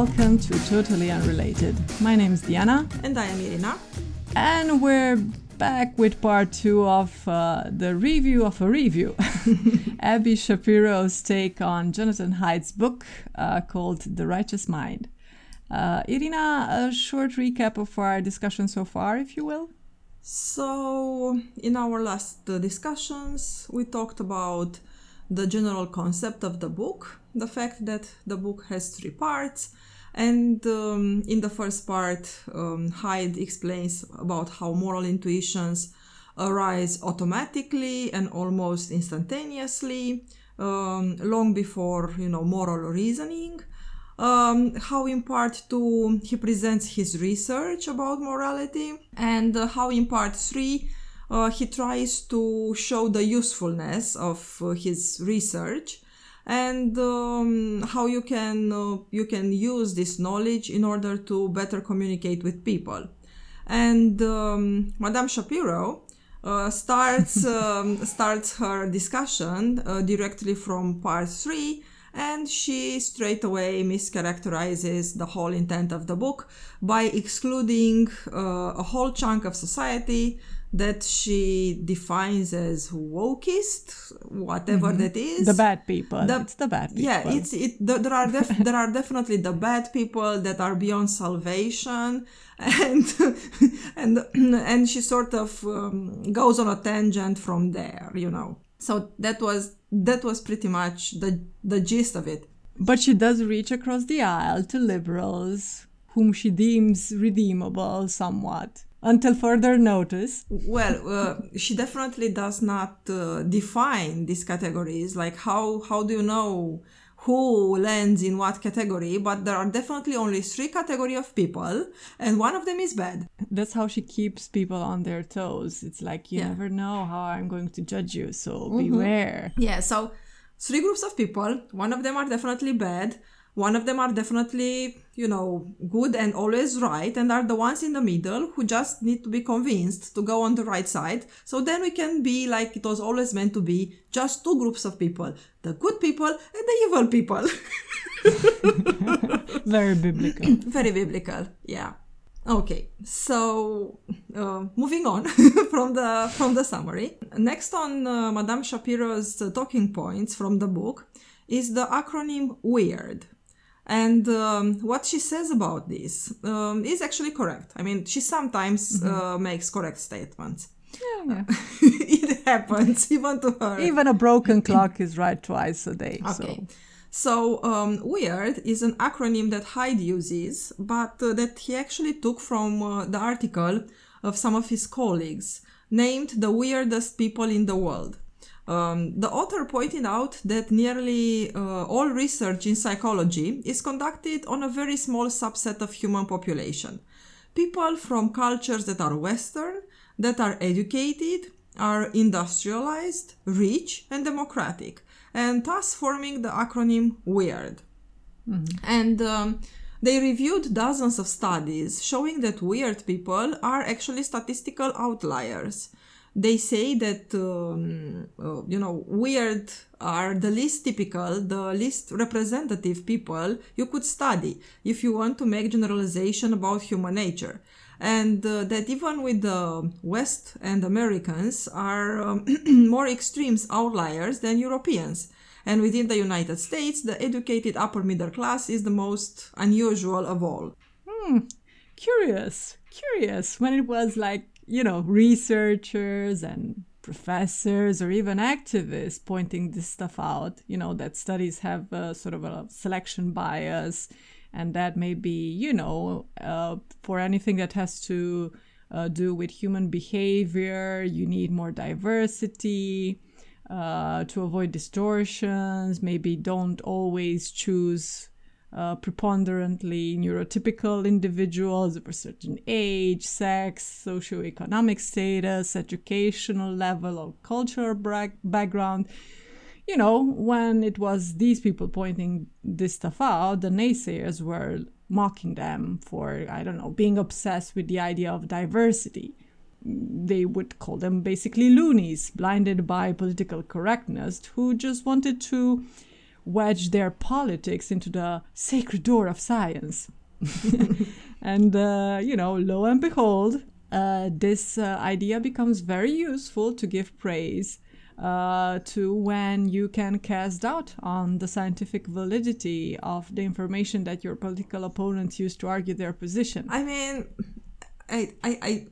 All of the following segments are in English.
welcome to Totally Unrelated. My name is Diana. And I am Irina. And we're back with part two of uh, the review of a review. Abby Shapiro's take on Jonathan Haidt's book uh, called The Righteous Mind. Uh, Irina, a short recap of our discussion so far, if you will. So, in our last discussions, we talked about the general concept of the book, the fact that the book has three parts. And um, in the first part, um, Haidt explains about how moral intuitions arise automatically and almost instantaneously, um, long before you know moral reasoning. Um, how in part two he presents his research about morality, and uh, how in part three uh, he tries to show the usefulness of uh, his research and um, how you can uh, you can use this knowledge in order to better communicate with people. And um, madame shapiro uh, starts um, starts her discussion uh, directly from part 3 and she straight away mischaracterizes the whole intent of the book by excluding uh, a whole chunk of society that she defines as wokist, whatever mm-hmm. that is. The bad people. The, it's the bad people. Yeah, it's it. The, there are def, there are definitely the bad people that are beyond salvation, and and and she sort of um, goes on a tangent from there, you know. So that was that was pretty much the the gist of it. But she does reach across the aisle to liberals whom she deems redeemable somewhat until further notice. Well, uh, she definitely does not uh, define these categories. Like how how do you know who lands in what category? But there are definitely only three category of people, and one of them is bad. That's how she keeps people on their toes. It's like you yeah. never know how I'm going to judge you, so mm-hmm. beware. Yeah. So three groups of people. One of them are definitely bad one of them are definitely you know good and always right and are the ones in the middle who just need to be convinced to go on the right side. So then we can be like it was always meant to be just two groups of people the good people and the evil people. Very biblical. Very biblical yeah. Okay so uh, moving on from the from the summary. Next on uh, madame shapiro's uh, talking points from the book is the acronym weird and um, what she says about this um, is actually correct. I mean, she sometimes mm-hmm. uh, makes correct statements. Yeah, yeah. it happens even to her. Even a broken clock is right twice a day. Okay. So, so um, weird is an acronym that Haidt uses, but uh, that he actually took from uh, the article of some of his colleagues named the weirdest people in the world. Um, the author pointed out that nearly uh, all research in psychology is conducted on a very small subset of human population. People from cultures that are Western, that are educated, are industrialized, rich, and democratic, and thus forming the acronym WEIRD. Mm-hmm. And um, they reviewed dozens of studies showing that weird people are actually statistical outliers they say that um, uh, you know weird are the least typical the least representative people you could study if you want to make generalization about human nature. And uh, that even with the west and americans are um, more extreme outliers than europeans. And within the united states the educated upper middle class is the most unusual of all. Hmm. Curious. Curious. When it was like you know, researchers and professors or even activists pointing this stuff out, you know, that studies have a sort of a selection bias and that may be, you know, uh, for anything that has to uh, do with human behavior, you need more diversity. Uh, to avoid distortions, maybe don't always choose uh, preponderantly neurotypical individuals of a certain age, sex, socioeconomic status, educational level, or cultural background. You know, when it was these people pointing this stuff out, the naysayers were mocking them for, I don't know, being obsessed with the idea of diversity. They would call them basically loonies, blinded by political correctness, who just wanted to wedge their politics into the sacred door of science. and, uh, you know, lo and behold, uh, this uh, idea becomes very useful to give praise uh, to when you can cast doubt on the scientific validity of the information that your political opponents use to argue their position. I mean, I, I, I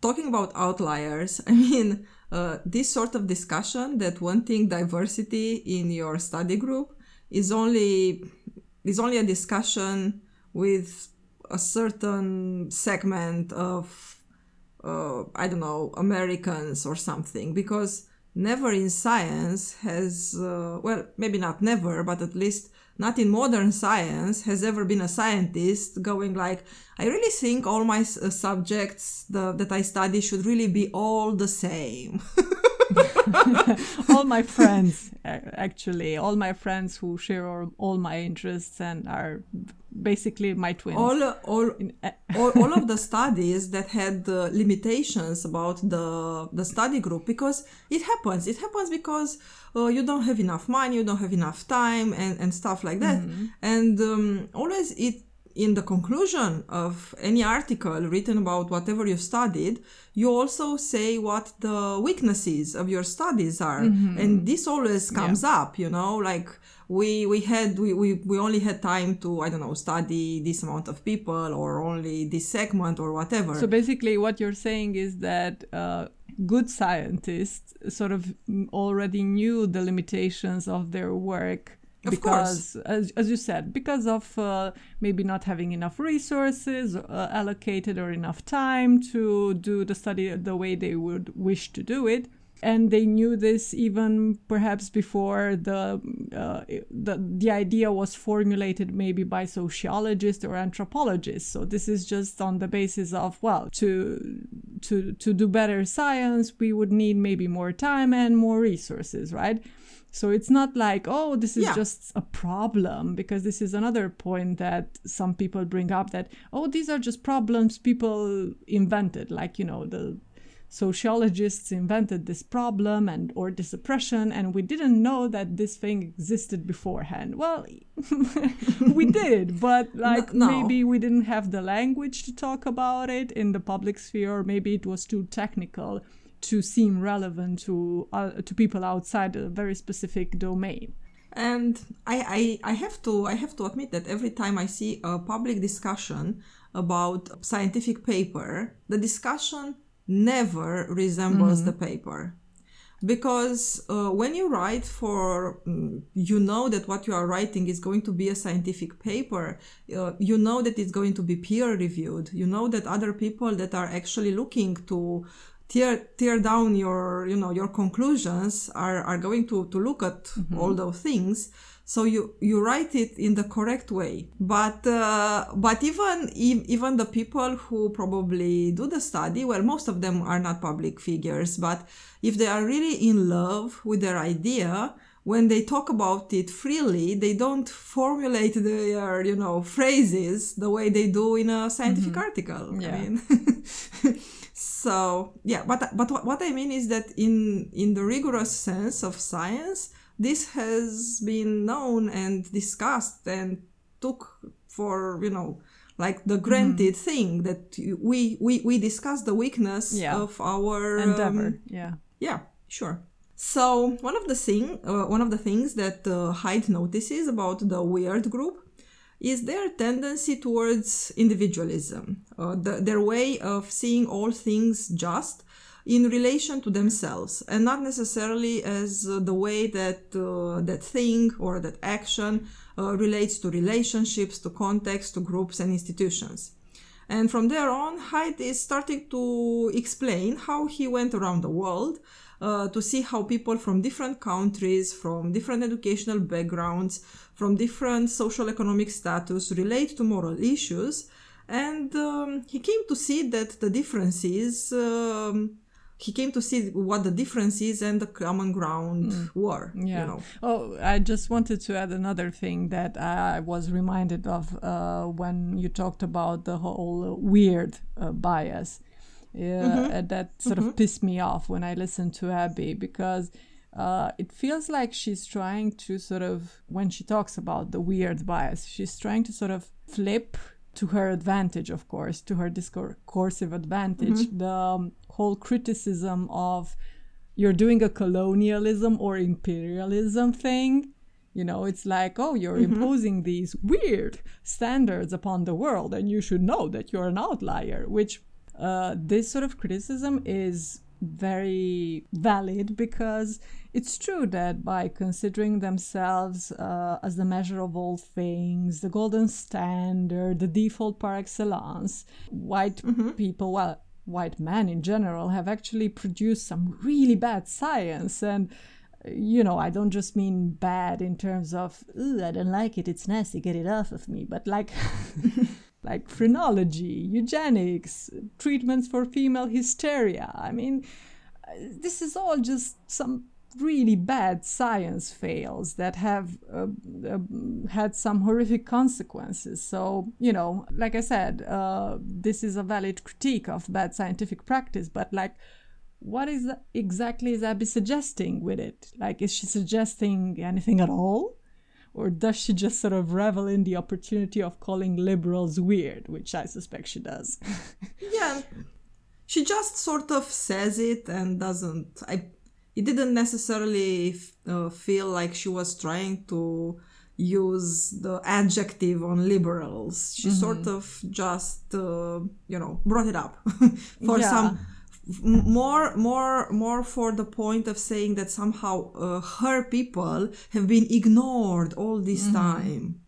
talking about outliers. I mean, uh, this sort of discussion that wanting diversity in your study group is only is only a discussion with a certain segment of uh, I don't know Americans or something because never in science has uh, well maybe not never but at least not in modern science has ever been a scientist going like i really think all my subjects the, that i study should really be all the same all my friends actually all my friends who share all, all my interests and are basically my twins. All all, all, all of the studies that had uh, limitations about the the study group because it happens. It happens because uh, you don't have enough money you don't have enough time and and stuff like that. Mm-hmm. and um, always it in the conclusion of any article written about whatever you studied, you also say what the weaknesses of your studies are. Mm-hmm. And this always comes yeah. up, you know, like we we had we, we, we only had time to i don't know study this amount of people or only this segment or whatever so basically what you're saying is that uh, good scientists sort of already knew the limitations of their work of because as, as you said because of uh, maybe not having enough resources uh, allocated or enough time to do the study the way they would wish to do it. And they knew this even perhaps before the, uh, the the idea was formulated maybe by sociologists or anthropologists. So this is just on the basis of well to to to do better science we would need maybe more time and more resources right so it's not like, oh, this is yeah. just a problem, because this is another point that some people bring up that, oh, these are just problems people invented, like, you know, the sociologists invented this problem and or this oppression and we didn't know that this thing existed beforehand well we did but like no, no. maybe we didn't have the language to talk about it in the public sphere or maybe it was too technical to seem relevant to uh, to people outside a very specific domain. And I, I, I have to I have to admit that every time I see a public discussion about scientific paper, the discussion never resembles mm-hmm. the paper because uh, when you write for um, you know that what you are writing is going to be a scientific paper uh, you know that it's going to be peer reviewed you know that other people that are actually looking to tear tear down your you know your conclusions are are going to to look at mm-hmm. all those things so you you write it in the correct way but uh, but even even the people who probably do the study well most of them are not public figures but if they are really in love with their idea when they talk about it freely they don't formulate their you know phrases the way they do in a scientific mm-hmm. article yeah. i mean so yeah but but what i mean is that in in the rigorous sense of science this has been known and discussed and took for you know like the granted mm. thing that we we we discuss the weakness yeah. of our endeavor um, yeah yeah sure so one of the thing uh, one of the things that uh, Haidt notices about the weird group is their tendency towards individualism, uh, the, their way of seeing all things just in relation to themselves and not necessarily as uh, the way that uh, that thing or that action uh, relates to relationships to context to groups and institutions? And from there on Haidt is starting to explain how he went around the world uh, to see how people from different countries from different educational backgrounds from different social economic status relate to moral issues and um, he came to see that the differences um, he came to see what the differences and the common ground mm. were. Yeah. You know. Oh, I just wanted to add another thing that I was reminded of uh, when you talked about the whole weird uh, bias. Yeah, mm-hmm. that sort mm-hmm. of pissed me off when I listened to Abby because uh, it feels like she's trying to sort of, when she talks about the weird bias, she's trying to sort of flip to her advantage, of course, to her discursive advantage, mm-hmm. the um, whole criticism of you're doing a colonialism or imperialism thing. You know, it's like, oh, you're mm-hmm. imposing these weird standards upon the world, and you should know that you're an outlier, which uh, this sort of criticism is very valid because it's true that by considering themselves uh, as the measure of all things, the golden standard, the default par excellence, white mm-hmm. people, well, white men in general, have actually produced some really bad science. And, you know, I don't just mean bad in terms of, I don't like it, it's nasty, get it off of me, but like. like phrenology, eugenics, treatments for female hysteria. I mean, this is all just some really bad science fails that have uh, uh, had some horrific consequences. So, you know, like I said, uh, this is a valid critique of bad scientific practice, but like, what is exactly is Abby suggesting with it? Like, is she suggesting anything at all? Or does she just sort of revel in the opportunity of calling liberals weird, which I suspect she does? yeah. She just sort of says it and doesn't. I it didn't necessarily uh, feel like she was trying to use the adjective on liberals. She mm-hmm. sort of just, uh, you know, brought it up for yeah. some more more more for the point of saying that somehow uh, her people have been ignored all this mm-hmm. time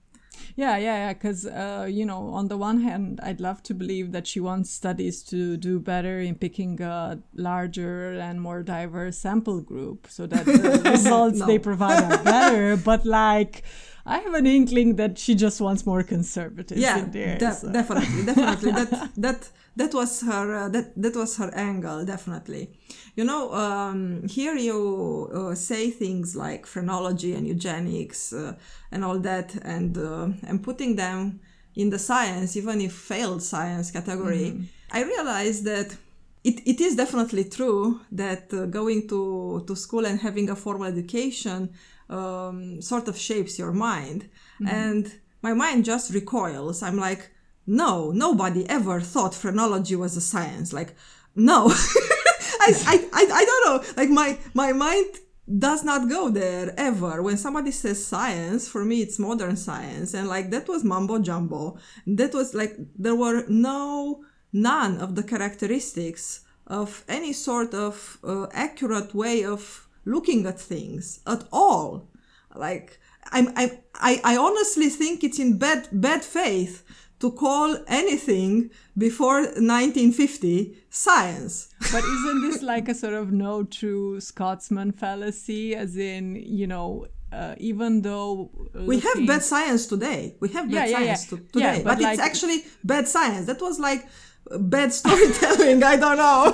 yeah, yeah, yeah. Because uh, you know, on the one hand, I'd love to believe that she wants studies to do better in picking a larger and more diverse sample group, so that the results no. they provide are better. But like. I have an inkling that she just wants more conservatives yeah, in there. De- so. definitely, definitely. that that that was her uh, that that was her angle, definitely you know, um, here you uh, say things like phrenology and eugenics uh, and all that, and uh, and putting them in the science, even if failed science category. Mm-hmm. I realized that it, it is definitely true that uh, going to, to school and having a formal education um, sort of shapes your mind. Mm-hmm. And my mind just recoils. I'm like, no, nobody ever thought phrenology was a science. Like, no. I, I, I, don't know. Like my my mind does not go there ever. When somebody says science, for me it's modern science, and like that was mumbo jumbo. That was like there were no none of the characteristics of any sort of uh, accurate way of looking at things at all. Like I'm, I, I, I honestly think it's in bad bad faith to call anything before 1950 science. but isn't this like a sort of no true Scotsman fallacy? As in, you know, uh, even though looking... we have bad science today, we have bad yeah, science yeah, yeah. To- today, but, but like... it's actually bad science. That was like bad storytelling i don't know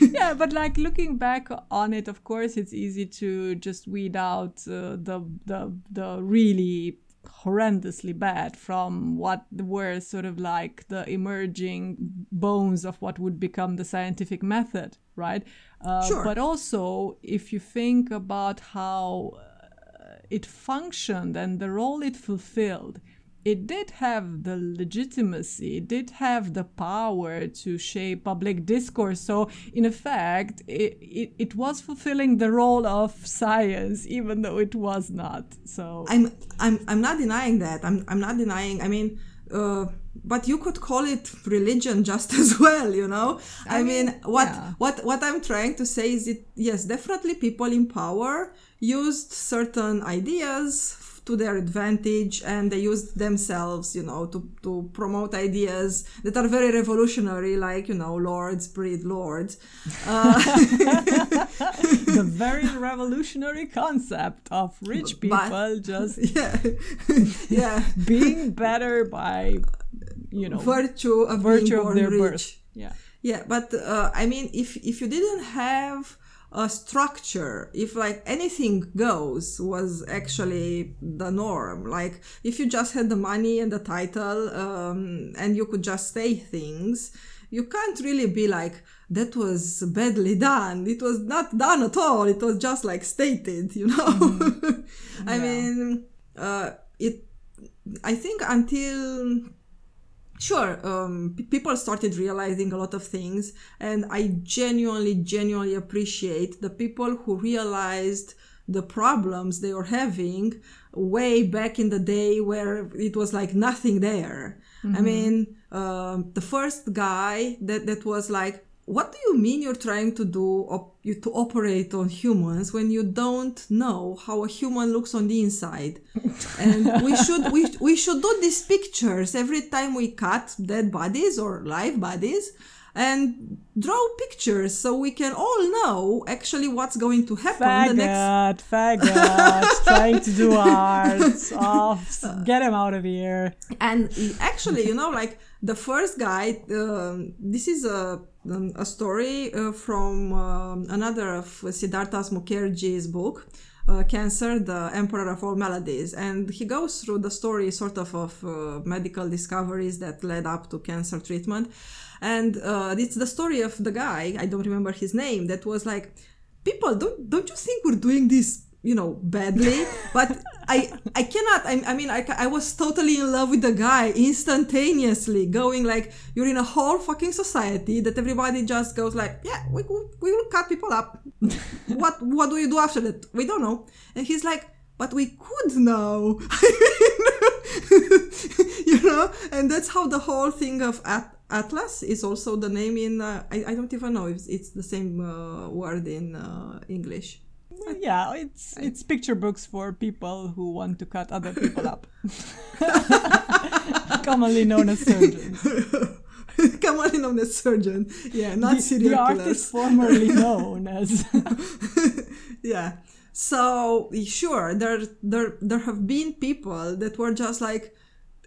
yeah but like looking back on it of course it's easy to just weed out uh, the the the really horrendously bad from what were sort of like the emerging bones of what would become the scientific method, right? Uh, sure. But also, if you think about how uh, it functioned and the role it fulfilled, it did have the legitimacy, it did have the power to shape public discourse. So, in effect, it, it, it was fulfilling the role of science, even though it was not. So, I'm, I'm, I'm not denying that. I'm, I'm not denying, I mean, uh, but you could call it religion just as well you know i, I mean, mean, what yeah. what what i'm trying to say is it yes definitely people in power used certain ideas to their advantage and they used themselves you know to, to promote ideas that are very revolutionary like you know lords breed lords. Uh, the very revolutionary concept of rich people but, just yeah. Yeah. being better by you know virtue of virtue of their rich. birth. yeah. Yeah but uh, i mean if if you didn't have a structure. If like anything goes was actually the norm. Like if you just had the money and the title um, and you could just say things you can't really be like that was badly done. It was not done at all. It was just like stated you know? Mm-hmm. i mean uh, it i think until sure um, p- people started realizing a lot of things and i genuinely genuinely appreciate the people who realized the problems they were having way back in the day where it was like nothing there. I mean um, the first guy that, that was like what do you mean you're trying to do op- you to operate on humans when you don't know how a human looks on the inside and we should we, we should do these pictures every time we cut dead bodies or live bodies and draw pictures so we can all know actually what's going to happen the next Faggot, faggot, trying to do art. Oh, get him out of here. and actually you know like the first guy um, this is a, um, a story uh, from um, another of siddhartha mukherjee's book uh, cancer the emperor of all maladies. And he goes through the story sort of of uh, medical discoveries that led up to cancer treatment. And uh, it's the story of the guy i don't remember his name that was like people don't don't you think we're doing this you know badly? But i i cannot i, I mean I, I was totally in love with the guy instantaneously going like you're in a whole fucking society that everybody just goes like yeah we, will- we will cut people up. What what do you do after that? We don't know. And he's like but we could know. You know? And that's how the whole thing of At- atlas is also the name in uh, I, I don't even know if it's the same uh, word in uh, english Yeah, it's it's picture books for people who want to cut other people up. Commonly known as surgeons. in on the surgeon yeah not The, serial the killers artist formerly known as yeah so sure there there there have been people that were just like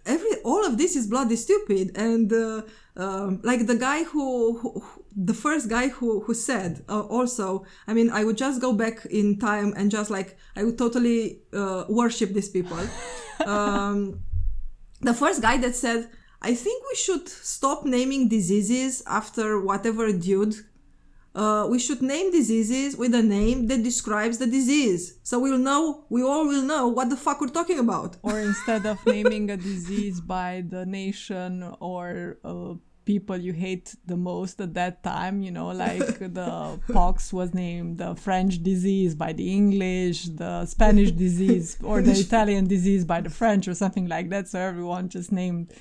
every all of this is bloody stupid and uh, um, like the guy who who- the first guy who who said uh, also i mean i would just go back in time and just like i would totally uh, worship these people. Um, the first guy that said i think we should stop naming diseases after whatever dude. Uh, we should name diseases with a name that describes the disease. So we'll know we all will know what the fuck we're talking about. Or instead of naming a disease by the nation or uh, people you hate the most at that time you know like the pox was named the french disease by the english the spanish disease or the italian disease by the french or something like that. So everyone just named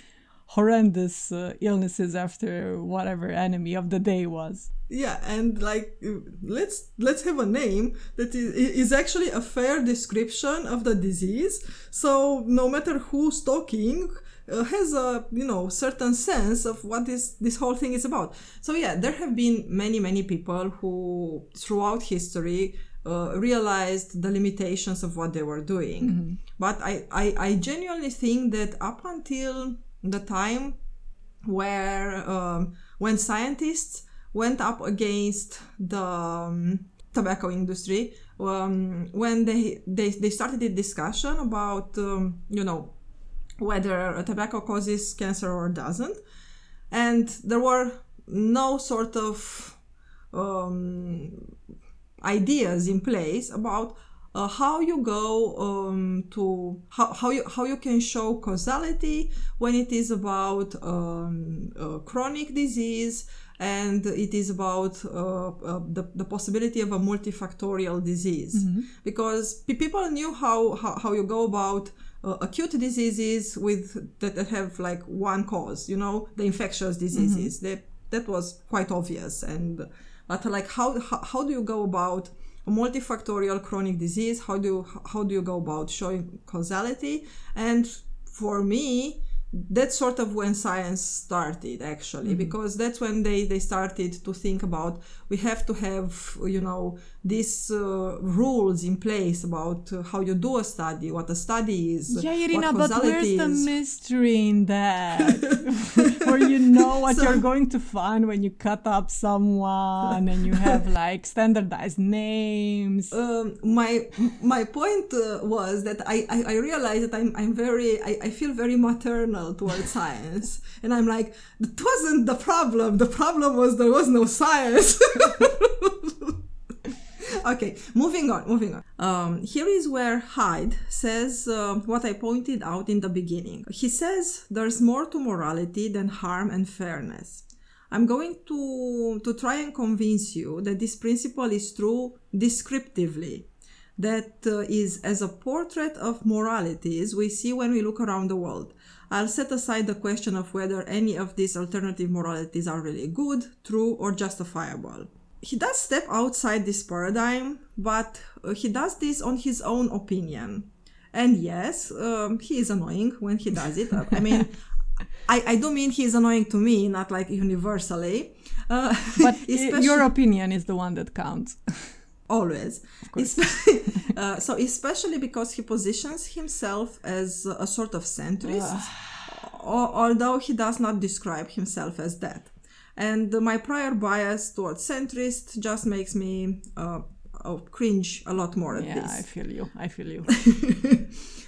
horrendous uh, illnesses after whatever enemy of the day was. Yeah and like let's let's have a name that is, is actually a fair description of the disease. So no matter who's talking uh, has a you know certain sense of what this this whole thing is about. So yeah there have been many many people who throughout history uh, realized the limitations of what they were doing. But I, I i genuinely think that up until the time where um, when scientists went up against the um, tobacco industry um, when they, they they started a discussion about um, you know whether tobacco causes cancer or doesn't. And there were no sort of um, ideas in place about uh, how you go um, to how, how you how you can show causality when it is about um, uh, chronic disease and it is about uh, uh, the, the possibility of a multifactorial disease. Because pe- people knew how, how, how you go about uh, acute diseases with that, that have like one cause you know the infectious diseases. That that was quite obvious. And but like how, how how do you go about a multifactorial chronic disease? How do you how do you go about showing causality? And for me that's sort of when science started actually because that's when they they started to think about we have to have you know these uh, rules in place about uh, how you do a study what a study is yeah irina what but where's causality the mystery in that where you know what So- you're going to find when you cut up someone and you have like standardized names um, my my point uh, was that I, I, I realized that I'm, I'm very I, I feel very maternal towards science. And I'm like, that wasn't the problem. The problem was there was no science. okay, moving on, moving on. Um, here is where Haidt says uh, what I pointed out in the beginning. He says there's more to morality than harm and fairness. I'm going to, to try and convince you that this principle is true descriptively. That uh, is as a portrait of moralities we see when we look around the world. I'll set aside the question of whether any of these alternative moralities are really good, true, or justifiable. He does step outside this paradigm, but uh, he does this on his own opinion. And yes, um, he is annoying when he does it. I mean, I, I do mean he's annoying to me, not like universally. Uh, but your opinion is the one that counts. always. uh, so especially because he positions himself as a sort of centrist, although he does not describe himself as that. And my prior bias towards centrist just makes me uh, oh, cringe a lot more at yeah, this. I feel you. I feel you.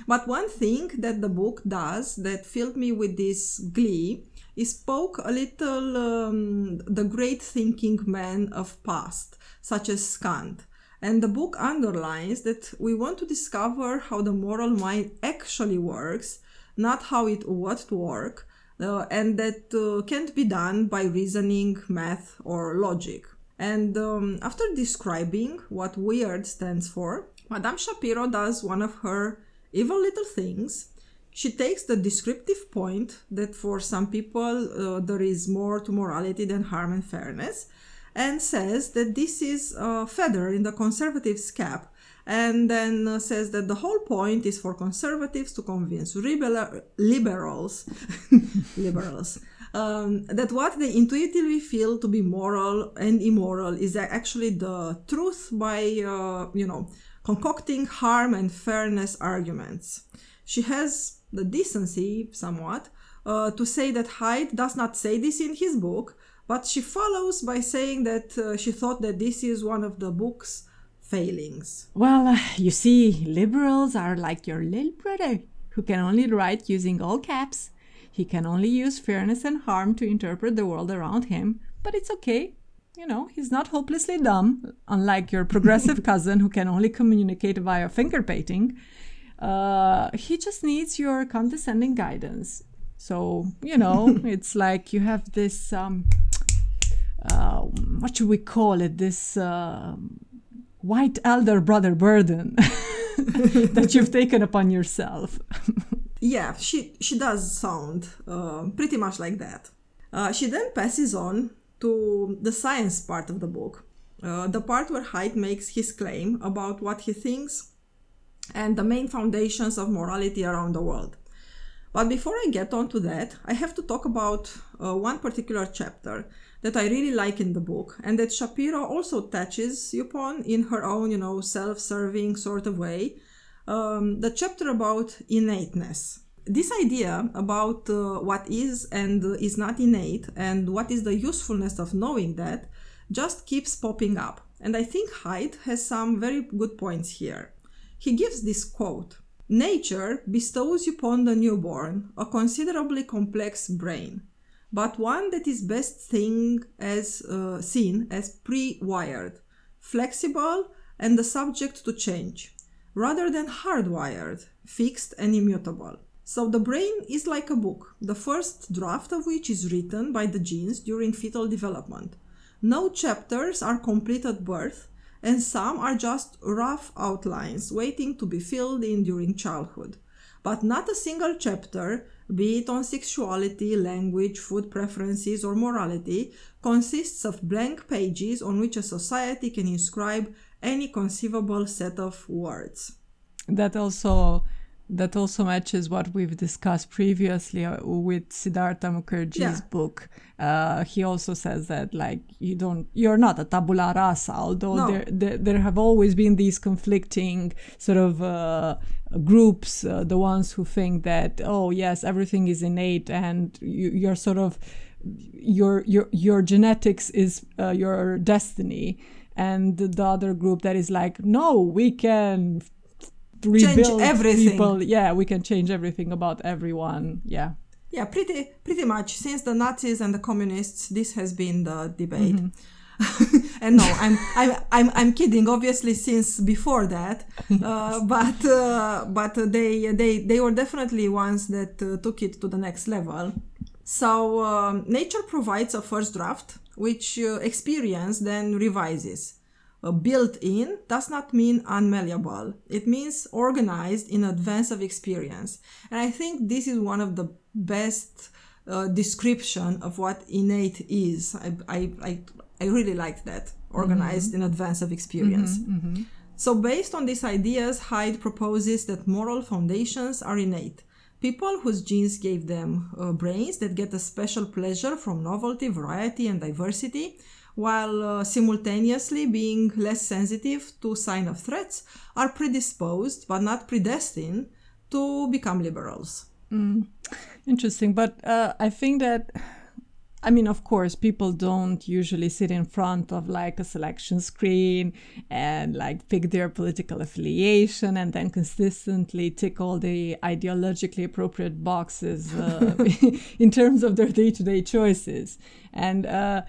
But one thing that the book does that filled me with this glee is spoke a little um, the great thinking men of past, such as Kant. And the book underlines that we want to discover how the moral mind actually works, not how it ought to work, uh, and that uh, can't be done by reasoning, math, or logic. And um, after describing what weird stands for, Madame Shapiro does one of her evil little things. She takes the descriptive point that for some people uh, there is more to morality than harm and fairness, and says that this is a feather in the conservatives' cap, and then uh, says that the whole point is for conservatives to convince liberals, liberals. Um, that what they intuitively feel to be moral and immoral is actually the truth by, uh, you know, concocting harm and fairness arguments. She has the decency, somewhat, uh, to say that Haidt does not say this in his book, but she follows by saying that uh, she thought that this is one of the book's failings. Well, uh, you see, liberals are like your little brother, who can only write using all caps. He can only use fairness and harm to interpret the world around him, but it's okay you know, he's not hopelessly dumb, unlike your progressive cousin who can only communicate via finger painting. Uh, he just needs your condescending guidance. So, you know, it's like you have this, um, uh, what should we call it? This uh, white elder brother burden that you've taken upon yourself. yeah, she, she does sound uh, pretty much like that. Uh, she then passes on to the science part of the book, uh, the part where Haidt makes his claim about what he thinks and the main foundations of morality around the world. But before I get on to that, I have to talk about uh, one particular chapter that I really like in the book and that Shapiro also touches upon in her own, you know, self serving sort of way. Um, the chapter about innateness this idea about uh, what is and is not innate and what is the usefulness of knowing that just keeps popping up. And I think Haidt has some very good points here. He gives this quote Nature bestows upon the newborn a considerably complex brain, but one that is best thing as, uh, seen as pre wired, flexible, and subject to change, rather than hardwired, fixed, and immutable. So the brain is like a book, the first draft of which is written by the genes during fetal development. No chapters are complete at birth, and some are just rough outlines waiting to be filled in during childhood. But not a single chapter, be it on sexuality, language, food preferences, or morality, consists of blank pages on which a society can inscribe any conceivable set of words. That also that also matches what we've discussed previously uh, with Siddhartha Mukherjee's yeah. book. Uh, he also says that like you don't, you're not a tabula rasa, although no. there, there, there have always been these conflicting sort of uh, groups, uh, the ones who think that oh yes, everything is innate and you, you're sort of your your your genetics is uh, your destiny and the other group that is like no we can rebuild change everything. people. Yeah, we can change everything about everyone. Yeah. Yeah, pretty pretty much. Since the Nazis and the communists, this has been the debate. and no, I'm, I'm I'm I'm kidding. Obviously, since before that, uh, but uh, but they they they were definitely ones that uh, took it to the next level. So um, nature provides a first draft, which uh, experience then revises. Built in does not mean unmalleable. It means organized in advance of experience. And I think this is one of the best uh, description of what innate is. I, I, I, I really liked that. Organized in advance of experience. So, based on these ideas, Haidt proposes that moral foundations are innate. People whose genes gave them uh, brains that get a special pleasure from novelty, variety, and diversity, while uh, simultaneously being less sensitive to sign of threats, are predisposed but not predestined to become liberals. Interesting, but uh, I think that, I mean, of course, people don't usually sit in front of like a selection screen and like pick their political affiliation and then consistently tick all the ideologically appropriate boxes uh, in terms of their day to day choices. And uh,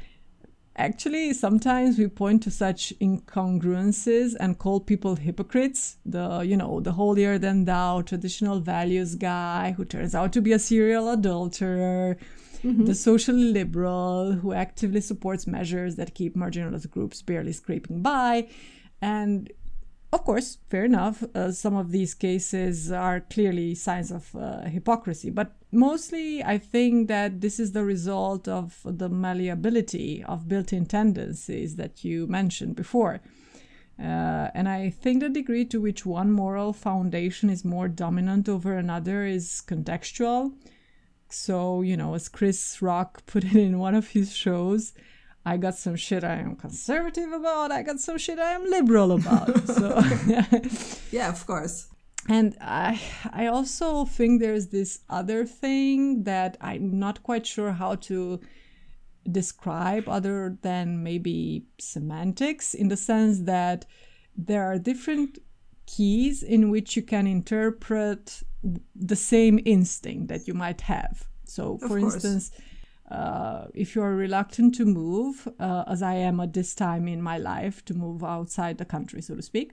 actually sometimes we point to such incongruences and call people hypocrites. The you know the holier than thou traditional values guy who turns out to be a serial adulterer mm-hmm. the socially liberal who actively supports measures that keep marginalized groups barely scraping by and of course, fair enough, uh, some of these cases are clearly signs of uh, hypocrisy, but mostly I think that this is the result of the malleability of built in tendencies that you mentioned before. Uh, and I think the degree to which one moral foundation is more dominant over another is contextual. So, you know, as Chris Rock put it in one of his shows, I got some shit I am conservative about, I got some shit I am liberal about. so Yeah, of course. and I I also think there's this other thing that I'm not quite sure how to describe other than maybe semantics in the sense that there are different keys in which you can interpret the same instinct that you might have. So, for course. instance, uh, if you're reluctant to move, uh, as I am at this time in my life, to move outside the country, so to speak,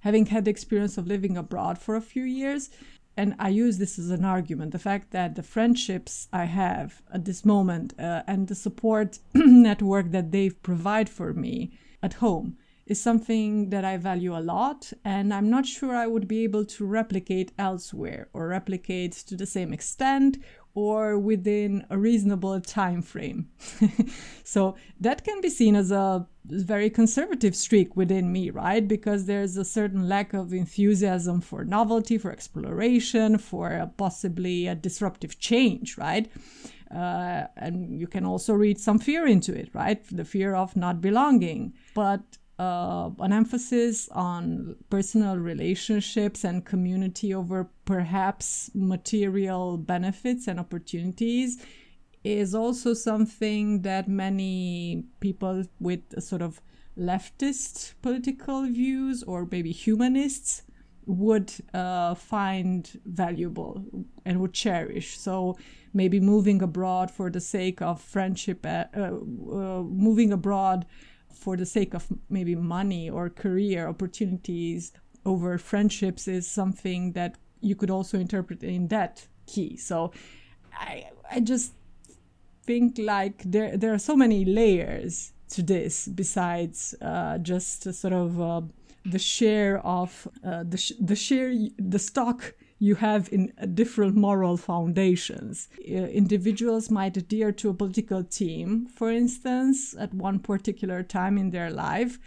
having had the experience of living abroad for a few years, and I use this as an argument the fact that the friendships I have at this moment uh, and the support network that they provide for me at home is something that I value a lot, and I'm not sure I would be able to replicate elsewhere or replicate to the same extent or within a reasonable time frame. so that can be seen as a very conservative streak within me, right? Because there's a certain lack of enthusiasm for novelty, for exploration, for a possibly a disruptive change, right? Uh, and you can also read some fear into it, right? The fear of not belonging. But uh, an emphasis on personal relationships and community over perhaps material benefits and opportunities is also something that many people with a sort of leftist political views or maybe humanists would uh, find valuable and would cherish. So maybe moving abroad for the sake of friendship, uh, uh, moving abroad for the sake of maybe money or career opportunities over friendships is something that you could also interpret in that key. So I I just think like there there are so many layers to this besides uh, just sort of uh, the share of uh, the sh- the share the stock you have in uh, different moral foundations. Uh, individuals might adhere to a political team, for instance, at one particular time in their life,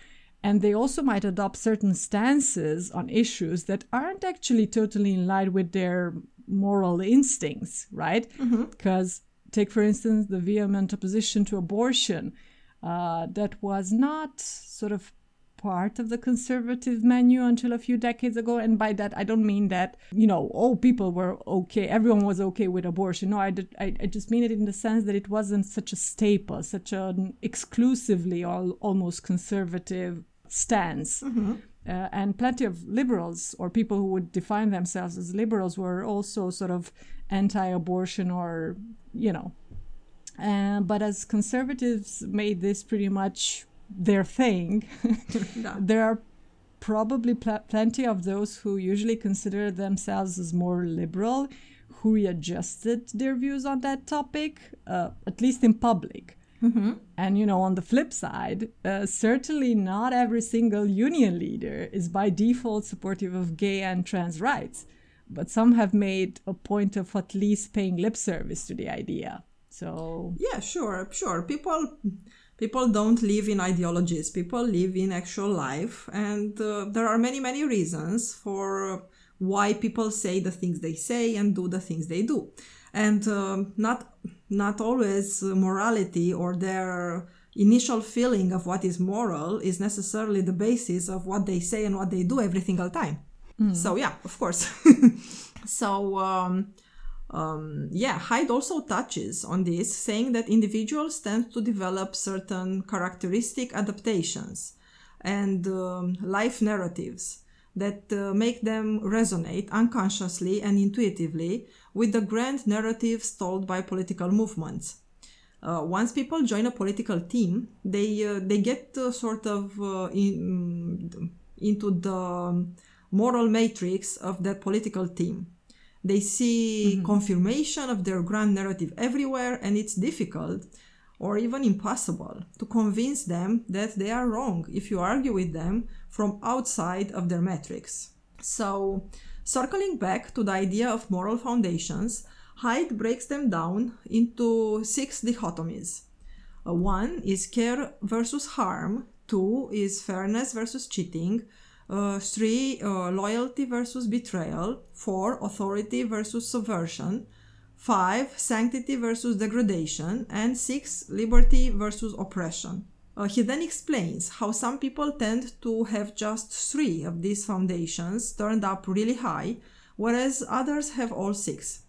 and they also might adopt certain stances on issues that aren't actually totally in line with their moral instincts, right? Because, take for instance, the vehement opposition to abortion. Uh, that was not sort of part of the conservative menu until a few decades ago. And by that, I don't mean that, you know, all people were okay, everyone was okay with abortion. No, I, did, I, I just mean it in the sense that it wasn't such a staple, such an exclusively al- almost conservative stance. Uh, and plenty of liberals or people who would define themselves as liberals were also sort of anti-abortion or you know uh, but as conservatives made this pretty much their thing Yeah. there are probably pl- plenty of those who usually consider themselves as more liberal who readjusted their views on that topic uh, at least in public and you know, on the flip side, uh, certainly not every single union leader is by default supportive of gay and trans rights, but some have made a point of at least paying lip service to the idea. So Yeah, sure, sure. People people don't live in ideologies. People live in actual life, and uh, there are many many reasons for why people say the things they say and do the things they do, and um, not not always morality or their initial feeling of what is moral is necessarily the basis of what they say and what they do every single time. So yeah, of course. so um, um, yeah, Haidt also touches on this, saying that individuals tend to develop certain characteristic adaptations and um, life narratives that uh, make them resonate unconsciously and intuitively with the grand narratives told by political movements. Uh, once people join a political team, they uh, they get uh, sort of uh, in, into the moral matrix of that political team. They see confirmation of their grand narrative everywhere, and it's difficult or even impossible to convince them that they are wrong if you argue with them from outside of their matrix. So, circling back to the idea of moral foundations, Haidt breaks them down into six dichotomies. Uh, one is care versus harm, two is fairness versus cheating, uh, three, uh, loyalty versus betrayal, four, authority versus subversion, five, sanctity versus degradation, and six, liberty versus oppression. Uh, he then explains how some people tend to have just three of these foundations turned up really high, whereas others have all six.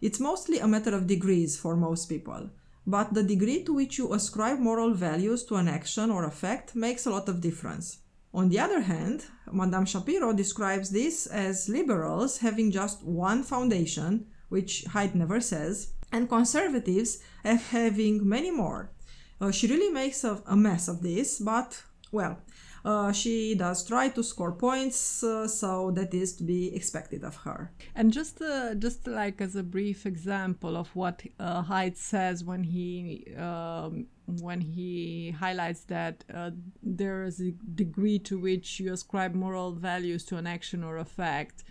It's mostly a matter of degrees for most people, but the degree to which you ascribe moral values to an action or a fact makes a lot of difference. On the other hand, Madame Shapiro describes this as liberals having just one foundation, which Haidt never says, and conservatives as having many more. Uh, she really makes a, a mess of this, but well, uh, she does try to score points, uh, so that is to be expected of her. And just uh, just like as a brief example of what uh, Haidt says when he um, when he highlights that uh, there is a degree to which you ascribe moral values to an action or a fact.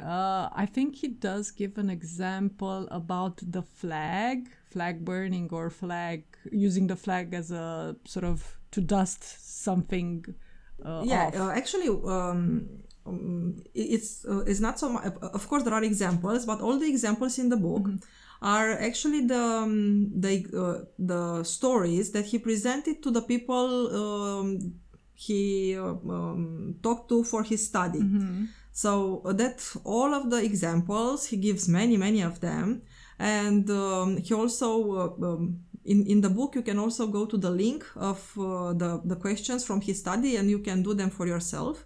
Uh, I think he does give an example about the flag, flag burning, or flag using the flag as a sort of to dust something. Uh, yeah, off. uh, actually, um, um, it's uh, it's not so much. Of course, there are examples, but all the examples in the book are actually the um, the uh, the stories that he presented to the people um, he uh, um, talked to for his study. So uh, that all of the examples he gives many many of them, and um, he also uh, um, in in the book you can also go to the link of uh, the the questions from his study and you can do them for yourself.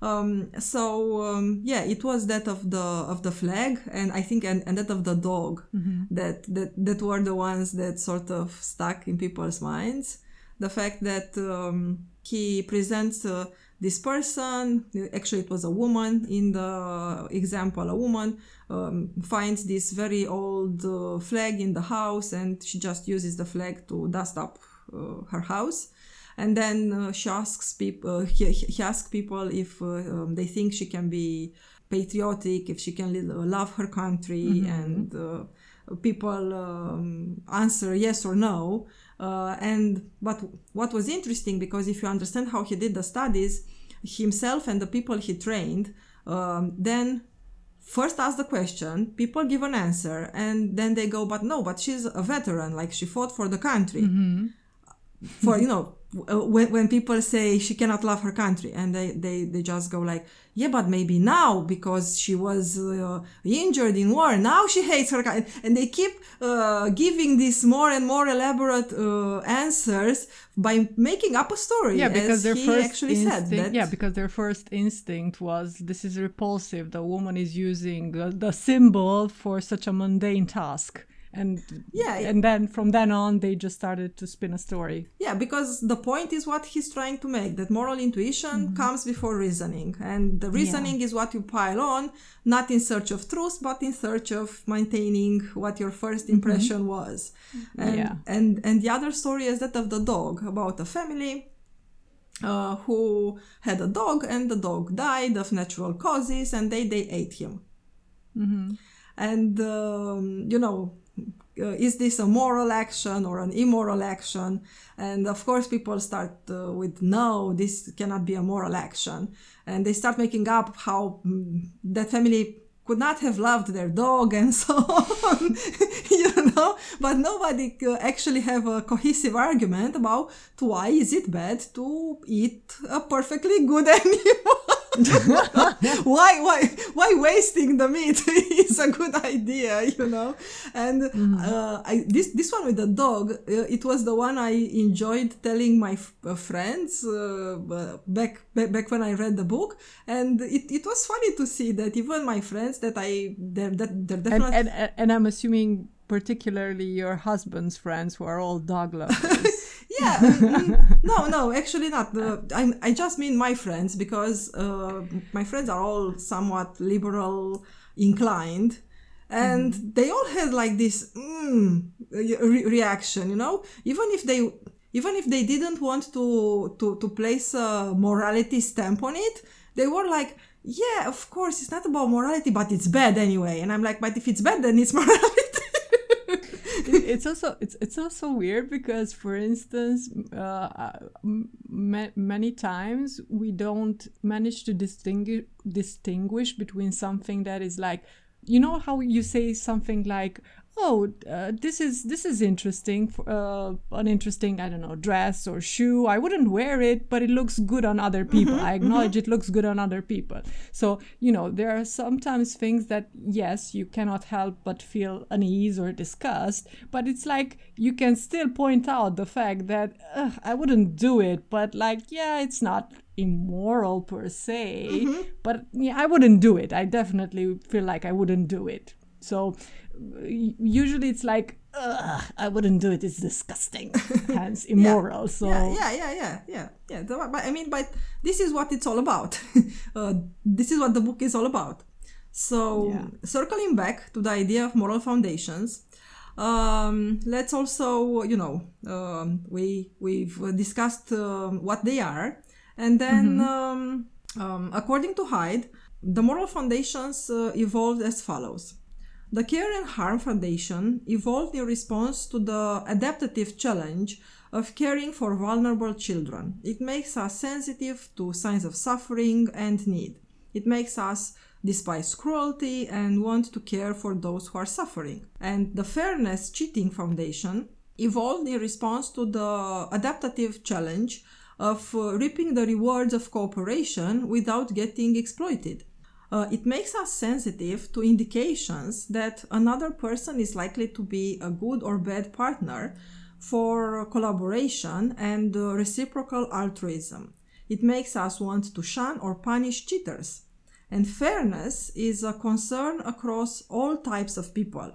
Um, so um, yeah, it was that of the of the flag and I think and, and that of the dog that, that that were the ones that sort of stuck in people's minds. The fact that um, he presents uh, this person, actually it was a woman in the example, a woman um, finds this very old uh, flag in the house and she just uses the flag to dust up uh, her house and then uh, she asks people he, he asks people if uh, um, they think she can be patriotic if she can love her country. And uh, people um, answer yes or no. Uh, and but what was interesting because if you understand how he did the studies himself and the people he trained um, then first ask the question people give an answer and then they go but no but she's a veteran like she fought for the country. For you know uh, when, when people say she cannot love her country and they, they, they just go like yeah but maybe now because she was uh, injured in war now she hates her country and they keep uh, giving these more and more elaborate uh, answers by making up a story yeah because their first actually instinct, said that yeah because their first instinct was this is repulsive. The woman is using the, the symbol for such a mundane task and Yeah, and then from then on they just started to spin a story Yeah, because the point is what he's trying to make that moral intuition comes before reasoning. And the reasoning is what you pile on, not in search of truth, but in search of maintaining what your first impression was. And, Yeah. and, and the other story is that of the dog, about a family uh, who had a dog and the dog died of natural causes and they, they ate him. And, um, you know, uh, is this a moral action or an immoral action? And of course, people start uh, with no, this cannot be a moral action. And they start making up how mm, that family could not have loved their dog and so on, you know. But nobody uh, actually have a cohesive argument about why is it bad to eat a perfectly good animal. why why why wasting the meat? Is a good idea you know? And uh, I, this this one with the dog uh, it was the one i enjoyed telling my f- uh, friends uh, uh, back, back back when i read the book. And it, it was funny to see that even my friends that i they're, that they're definitely and and and i'm assuming particularly your husband's friends who are all dog lovers yeah mm, no no actually not. Uh, I, I just mean my friends because uh, my friends are all somewhat liberal inclined and they all had like this mm, re- reaction you know? Even if they even if they didn't want to to to place a morality stamp on it they were like yeah of course it's not about morality but it's bad anyway. And i'm like but if it's bad then it's morality it's also it's it's also weird because for instance uh, many times we don't manage to distinguish distinguish between something that is like you know how you say something like oh uh, this is this is interesting uh, an interesting i don't know dress or shoe. I wouldn't wear it but it looks good on other people. I acknowledge it looks good on other people. So you know there are sometimes things that yes you cannot help but feel unease or disgust but it's like you can still point out the fact that "Ugh, i wouldn't do it but like yeah it's not immoral per se but yeah i wouldn't do it. I definitely feel like i wouldn't do it. So usually it's like i wouldn't do it it's disgusting hence immoral so yeah, yeah, yeah, yeah, yeah, yeah. But I mean, but this is what it's all about. uh, this is what the book is all about. So, Yeah. circling back to the idea of moral foundations, um, let's also, you know, um, we we've discussed um, what they are, and then, um, um, according to Haidt, the moral foundations uh, evolved as follows. The Care and Harm Foundation evolved in response to the adaptive challenge of caring for vulnerable children. It makes us sensitive to signs of suffering and need. It makes us despise cruelty and want to care for those who are suffering. And the Fairness Cheating Foundation evolved in response to the adaptive challenge of uh, reaping the rewards of cooperation without getting exploited. Uh, it makes us sensitive to indications that another person is likely to be a good or bad partner for collaboration and uh, reciprocal altruism. It makes us want to shun or punish cheaters. And fairness is a concern across all types of people.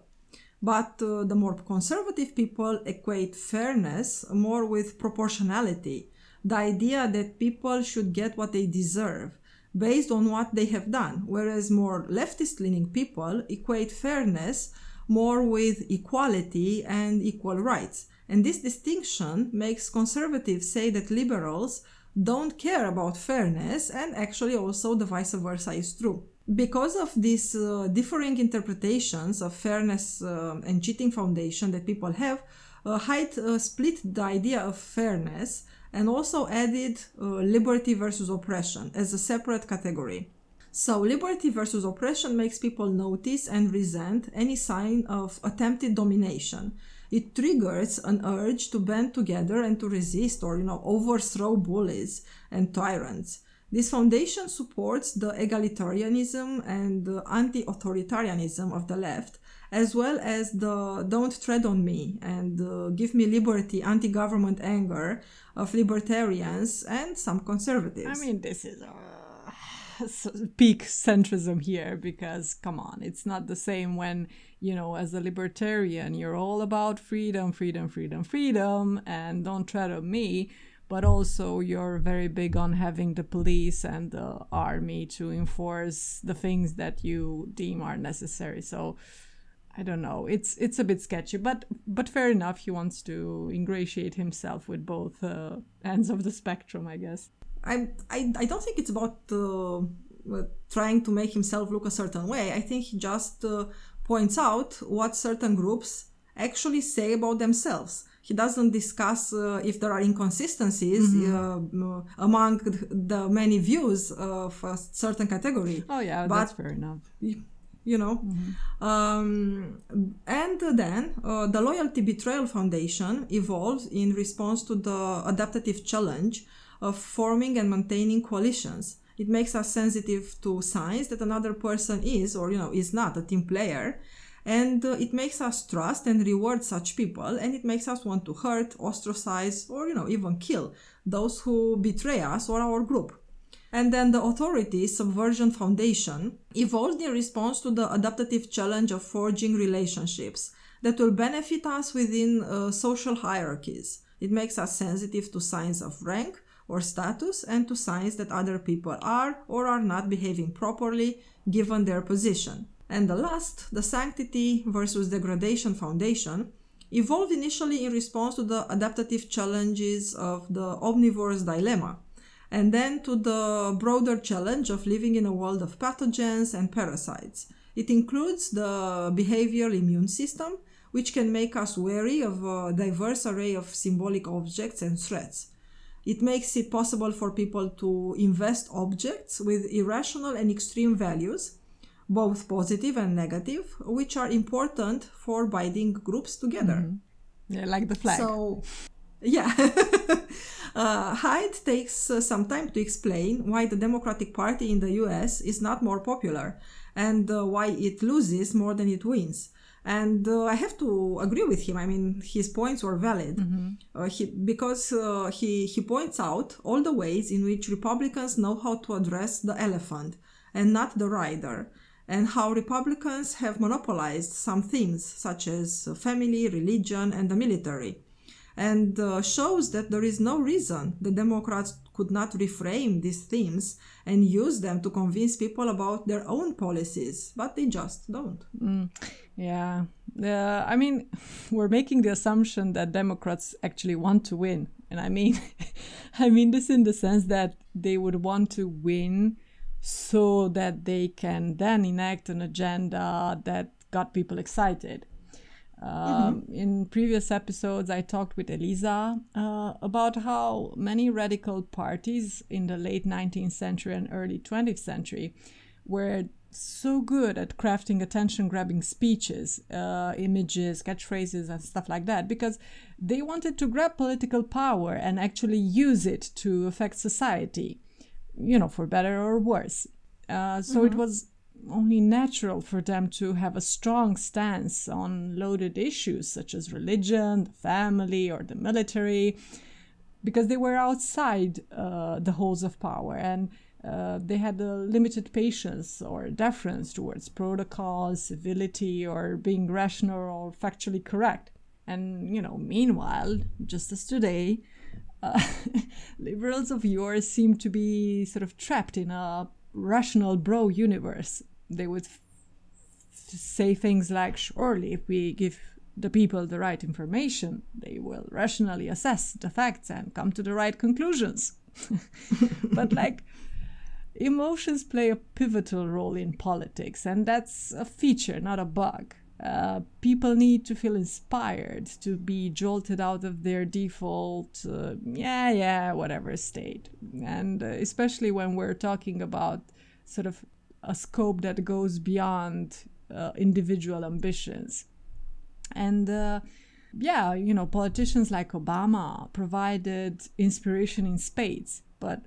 But uh, the more conservative people equate fairness more with proportionality, the idea that people should get what they deserve based on what they have done, whereas more leftist leaning people equate fairness more with equality and equal rights. And this distinction makes conservatives say that liberals don't care about fairness, and actually also the vice versa is true. Because of these uh, differing interpretations of fairness uh, and cheating foundation that people have, uh, Haidt uh, split the idea of fairness and also added uh, liberty versus oppression as a separate category. So, liberty versus oppression makes people notice and resent any sign of attempted domination. it triggers an urge to band together and to resist or, you know, overthrow bullies and tyrants. This foundation supports the egalitarianism and anti authoritarianism of the left, as well as the don't tread on me and uh, give me liberty anti government anger of libertarians and some conservatives. I mean, this is uh, peak centrism here because, come on, it's not the same when, you know, as a libertarian, you're all about freedom, freedom, freedom, freedom, and don't tread on me but also you're very big on having the police and the army to enforce the things that you deem are necessary. So I don't know. It's it's a bit sketchy, but but fair enough. He wants to ingratiate himself with both uh, ends of the spectrum, I guess. I I, I don't think it's about uh, trying to make himself look a certain way. I think he just uh, points out what certain groups actually say about themselves he doesn't discuss uh, if there are inconsistencies mm-hmm. uh, among the many views of a certain category. Oh yeah, but, that's fair enough. You know, mm-hmm. um, and then uh, the Loyalty Betrayal Foundation evolves in response to the adaptive challenge of forming and maintaining coalitions. It makes us sensitive to signs that another person is or you know is not a team player and uh, it makes us trust and reward such people and it makes us want to hurt ostracize or you know even kill those who betray us or our group and then the authority subversion foundation evolved in response to the adaptive challenge of forging relationships that will benefit us within uh, social hierarchies. It makes us sensitive to signs of rank or status and to signs that other people are or are not behaving properly given their position. And the last, the Sanctity versus Degradation Foundation, evolved initially in response to the adaptive challenges of the omnivore's dilemma, and then to the broader challenge of living in a world of pathogens and parasites. It includes the behavioral immune system, which can make us wary of a diverse array of symbolic objects and threats. It makes it possible for people to invest objects with irrational and extreme values both positive and negative, which are important for binding groups together. Mm-hmm. Yeah, like the flag. So, yeah. uh, Haidt takes uh, some time to explain why the Democratic Party in the US is not more popular and uh, why it loses more than it wins. And uh, I have to agree with him. I mean, his points were valid mm-hmm. Uh, he, because uh, he, he points out all the ways in which Republicans know how to address the elephant and not the rider and how Republicans have monopolized some themes such as family, religion, and the military, and uh, shows that there is no reason the Democrats could not reframe these themes and use them to convince people about their own policies, but they just don't. Mm, yeah. Uh, I mean, we're making the assumption that Democrats actually want to win. And I mean, I mean this in the sense that they would want to win so that they can then enact an agenda that got people excited. Um, mm-hmm. In previous episodes, I talked with Elisa uh, about how many radical parties in the late 19th century and early 20th century were so good at crafting attention grabbing speeches, uh, images, catchphrases, and stuff like that because they wanted to grab political power and actually use it to affect society you know, for better or worse. Uh, so mm-hmm. it was only natural for them to have a strong stance on loaded issues such as religion, the family, or the military, because they were outside uh, the halls of power and uh, they had a limited patience or deference towards protocols, civility, or being rational or factually correct. And, you know, meanwhile, just as today, uh, liberals of yours seem to be sort of trapped in a rational bro universe. They would f- say things like, surely if we give the people the right information, they will rationally assess the facts and come to the right conclusions. but like, emotions play a pivotal role in politics, and that's a feature, not a bug. Uh, people need to feel inspired to be jolted out of their default, uh, yeah, yeah, whatever state. And uh, especially when we're talking about sort of a scope that goes beyond uh, individual ambitions. And uh, yeah, you know, politicians like Obama provided inspiration in spades, but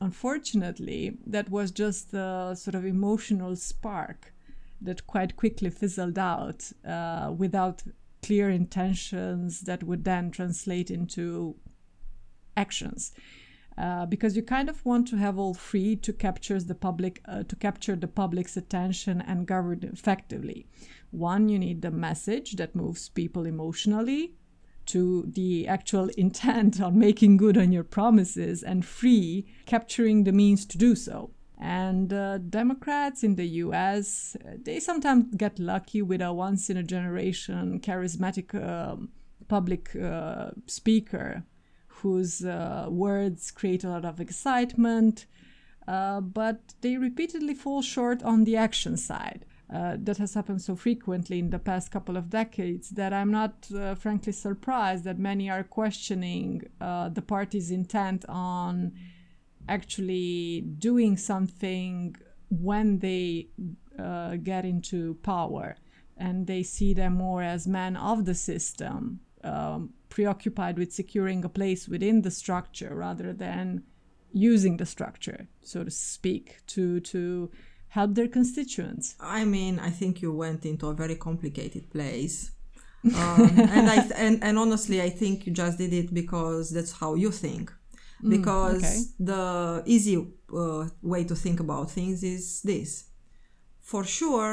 unfortunately, that was just a sort of emotional spark that quite quickly fizzled out uh, without clear intentions that would then translate into actions. Uh, because you kind of want to have all three to capture the public uh, to capture the public's attention and govern effectively. One, you need the message that moves people emotionally to the actual intent on making good on your promises, and three, capturing the means to do so. And uh, Democrats in the US, they sometimes get lucky with a once in a generation charismatic uh, public uh, speaker whose uh, words create a lot of excitement, uh, but they repeatedly fall short on the action side. Uh, that has happened so frequently in the past couple of decades that I'm not uh, frankly surprised that many are questioning uh, the party's intent on actually doing something when they uh, get into power and they see them more as men of the system um, preoccupied with securing a place within the structure rather than using the structure so to speak to to help their constituents. I mean i think you went into a very complicated place. Um, and i and, and honestly i think you just did it because that's how you think. Mm, because mm, okay. the easy uh, way to think about things is this. For sure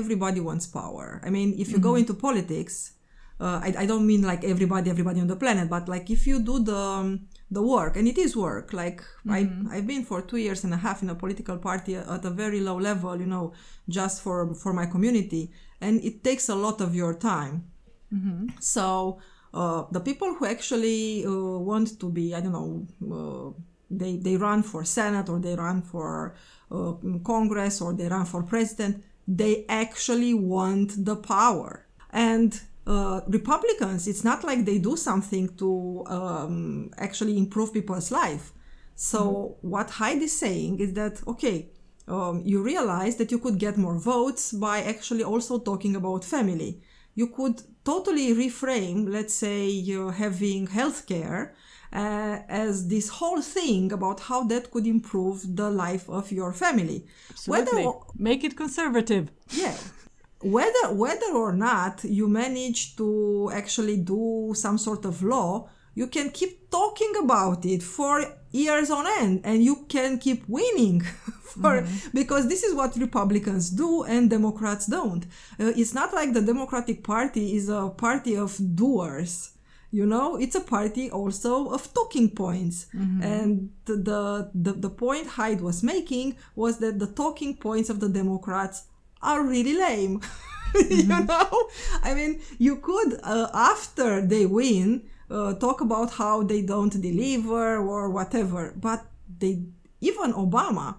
everybody wants power. I mean if you mm-hmm. go into politics uh, I, I, don't mean like everybody everybody on the planet but like if you do the the work and it is work like mm-hmm. I, i've been for two years and a half in a political party at a very low level you know just for for my community and it takes a lot of your time mm-hmm. so uh, the people who actually uh, want to be, I don't know, uh, they, they run for Senate or they run for uh, Congress or they run for president, they actually want the power. And uh, Republicans, it's not like they do something to um, actually improve people's life. So, mm-hmm. what Haidt is saying is that, okay, um, you realize that you could get more votes by actually also talking about family. You could totally reframe, let's say, you're having healthcare uh, as this whole thing about how that could improve the life of your family. Absolutely. Whether, Make it conservative. Yeah. Whether whether or not you manage to actually do some sort of law, you can keep talking about it for years on end and you can keep winning for mm-hmm. because this is what republicans do and democrats don't uh, it's not like the democratic party is a party of doers you know it's a party also of talking points mm-hmm. and the, the the point haidt was making was that the talking points of the democrats are really lame mm-hmm. you know i mean you could uh, after they win uh, talk about how they don't deliver or whatever. But they, even Obama.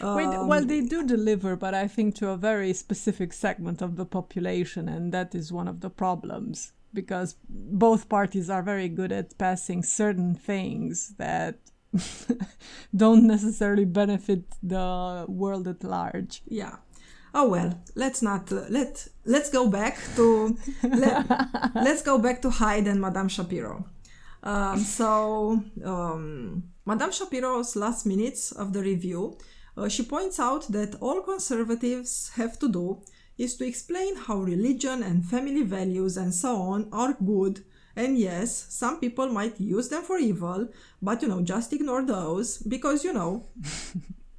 Um, Wait, well, they do deliver, but I think to a very specific segment of the population, and that is one of the problems because both parties are very good at passing certain things that don't necessarily benefit the world at large. Yeah oh well let's not uh, let let's go back to let, us go back to haidt and madame shapiro. Um, so um, madame shapiro's last minutes of the review uh, she points out that all conservatives have to do is to explain how religion and family values and so on are good. And yes, some people might use them for evil, but you know, just ignore those because you know,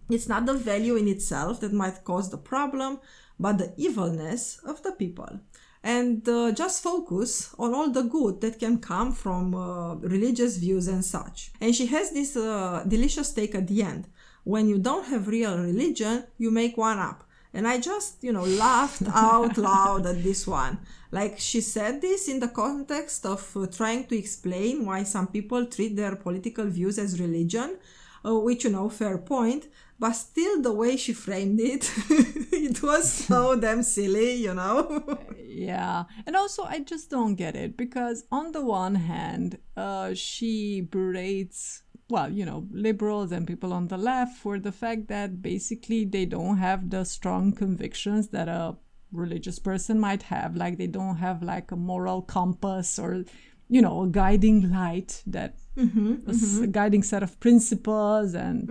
It's not the value in itself that might cause the problem, but the evilness of the people. And uh, just focus on all the good that can come from uh, religious views and such. And she has this uh, delicious take at the end. When you don't have real religion, you make one up. And I just, you know, laughed out loud at this one. Like she said this in the context of uh, trying to explain why some people treat their political views as religion, uh, which, you know, fair point but still the way she framed it it was so damn silly you know? Yeah and also i just don't get it because on the one hand uh, she berates well you know liberals and people on the left for the fact that basically they don't have the strong convictions that a religious person might have. Like they don't have like a moral compass or, you know, a guiding light that Mm-hmm, a a guiding set of principles and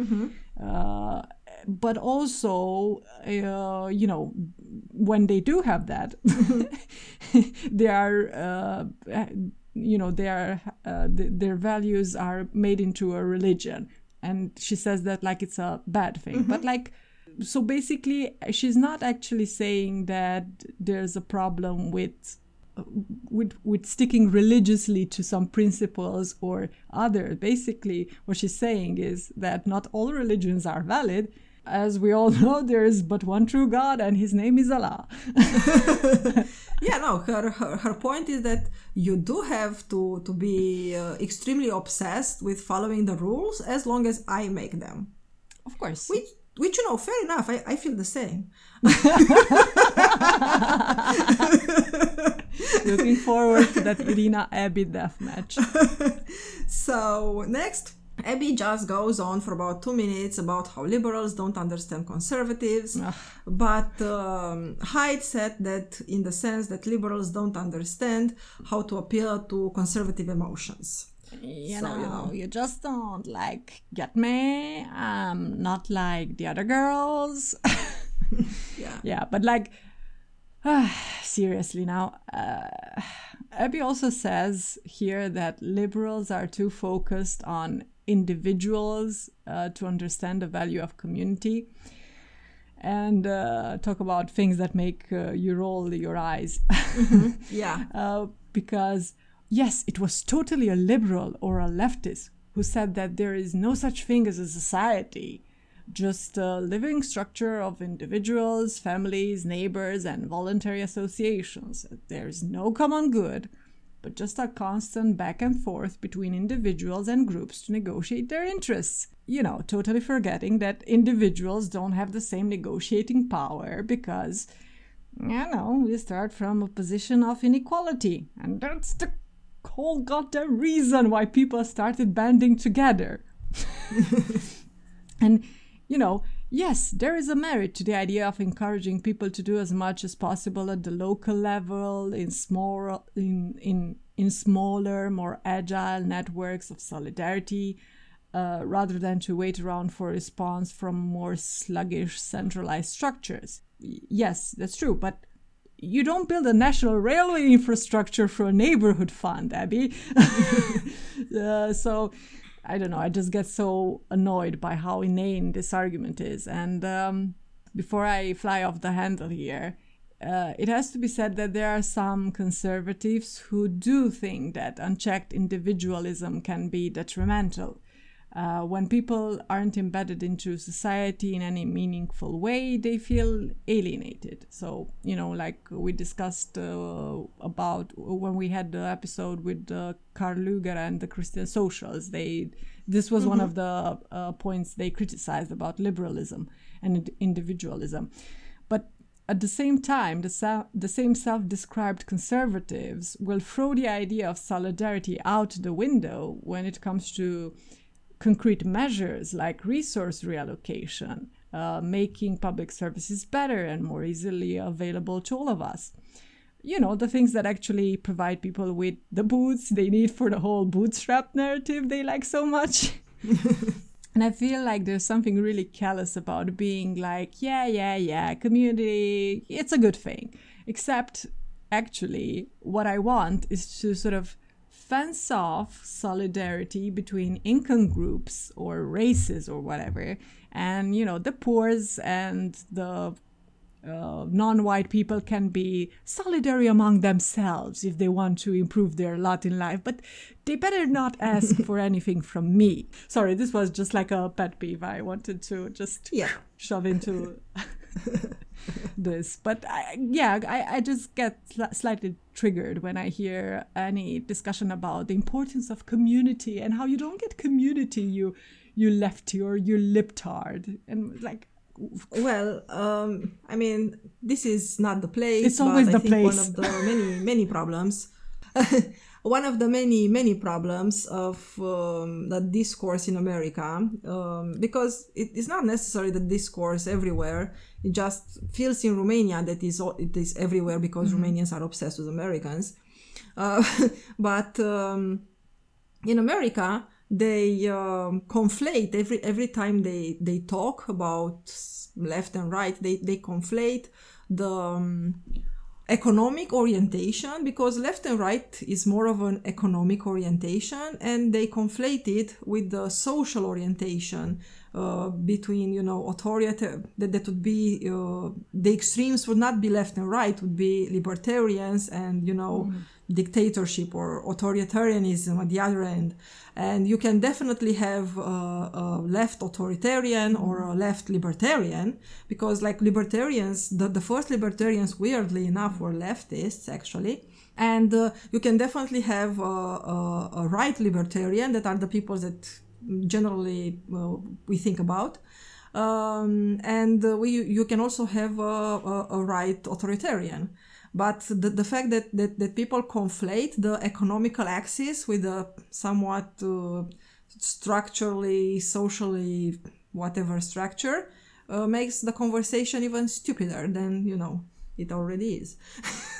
uh, but also uh, you know when they do have that they are uh, you know they are uh, th- their values are made into a religion. And she says that like it's a bad thing. But like so basically she's not actually saying that there's a problem with with with sticking religiously to some principles or other. Basically what she's saying is that not all religions are valid. As we all know there is but one true god and his name is allah. Yeah no her, her her point is that you do have to to be uh, extremely obsessed with following the rules as long as i make them. Of course. Which which you know fair enough i, I feel the same looking forward to that irina abby death match So next, Abby just goes on for about two minutes about how liberals don't understand conservatives. But um, Haidt said that in the sense that liberals don't understand how to appeal to conservative emotions. You So, know, you know. you just don't like get me i'm not like the other girls Yeah. yeah but like seriously now uh, abby also says here that liberals are too focused on individuals uh, to understand the value of community and uh, talk about things that make uh, you roll your eyes Yeah. uh, because yes, it was totally a liberal or a leftist who said that there is no such thing as a society, just a living structure of individuals, families, neighbors, and voluntary associations. There is no common good, but just a constant back and forth between individuals and groups to negotiate their interests. You know, totally forgetting that individuals don't have the same negotiating power because you know, we start from a position of inequality. And that's the whole goddamn reason why people started banding together. and, you know, yes, there is a merit to the idea of encouraging people to do as much as possible at the local level, in small, in, in, in smaller, more agile networks of solidarity, uh, rather than to wait around for a response from more sluggish centralized structures. Yes, that's true, but you don't build a national railway infrastructure for a neighborhood fund, Abby. uh, so I don't know. I just get so annoyed by how inane this argument is. And um, before I fly off the handle here, uh, it has to be said that there are some conservatives who do think that unchecked individualism can be detrimental. Uh, when people aren't embedded into society in any meaningful way, they feel alienated. So, you know, like we discussed uh, about when we had the episode with uh, Karl Lueger and the Christian Socials, they this was one of the uh, points they criticized about liberalism and individualism. But at the same time, the, the same self described conservatives will throw the idea of solidarity out the window when it comes to concrete measures like resource reallocation, uh, making public services better and more easily available to all of us. You know, the things that actually provide people with the boots they need for the whole bootstrap narrative they like so much. And I feel like there's something really callous about being like, yeah, yeah, yeah, community, it's a good thing. Except, actually, what I want is to sort of fence off solidarity between income groups or races or whatever, and, you know, the poors and the uh, non-white people can be solidary among themselves if they want to improve their lot in life. But they better not ask for anything from me. Sorry this was just like a pet peeve. I wanted to just Yeah. shove into this but I, yeah I, I just get sli- slightly triggered when i hear any discussion about the importance of community and how you don't get community you you lefty or you libtard and like Well, um, I mean, this is not the place. It's always the think One of the many many problems. one of the many many problems of um, the discourse in America, um, because it is not necessary the discourse everywhere. It just feels in Romania that is it is everywhere because Romanians are obsessed with Americans. Uh, but um, in America, they um, conflate every every time they they talk about left and right. They they conflate the um, economic orientation because left and right is more of an economic orientation and they conflate it with the social orientation uh, between you know authoritarian that, that would be uh, the extremes would not be left and right would be libertarians and you know mm-hmm dictatorship or authoritarianism at the other end. And you can definitely have a, a left authoritarian or a left libertarian because, like libertarians, the, the first libertarians, weirdly enough, were leftists actually. And uh, you can definitely have a, a, a, right libertarian that are the people that generally we think about. Um, and uh, we, you can also have a, a right authoritarian. But the, the fact that, that, that people conflate the economical axis with a somewhat uh, structurally, socially, whatever structure uh, makes the conversation even stupider than, you know, it already is.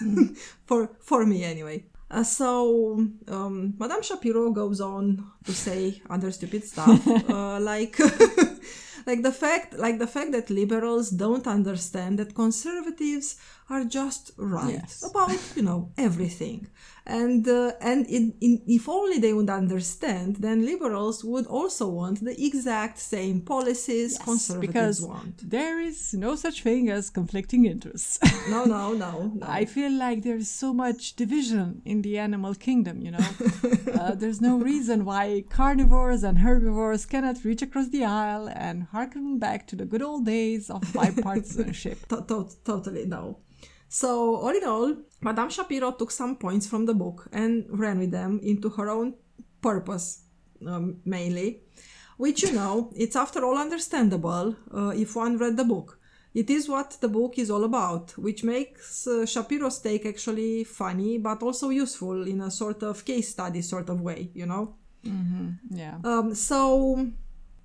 Mm. for, for me, anyway. Uh, so um, Madame Shapiro goes on to say other stupid stuff, uh, like like the fact like the fact that liberals don't understand that conservatives are just right yes. about you know everything and uh, and in, in, if only they would understand then liberals would also want the exact same policies yes, conservatives because want. there is no such thing as conflicting interests. No, no no no. I feel like there's so much division in the animal kingdom you know? Uh, there's no reason why carnivores and herbivores cannot reach across the aisle and harken back to the good old days of bipartisanship. To- to- totally no so, all in all, Madame Shapiro took some points from the book and ran with them into her own purpose, um, mainly, which, you know, it's after all understandable uh, if one read the book. It is what the book is all about, which makes uh, Shapiro's take actually funny, but also useful in a sort of case study sort of way, you know? Mm-hmm. Yeah. Um, so,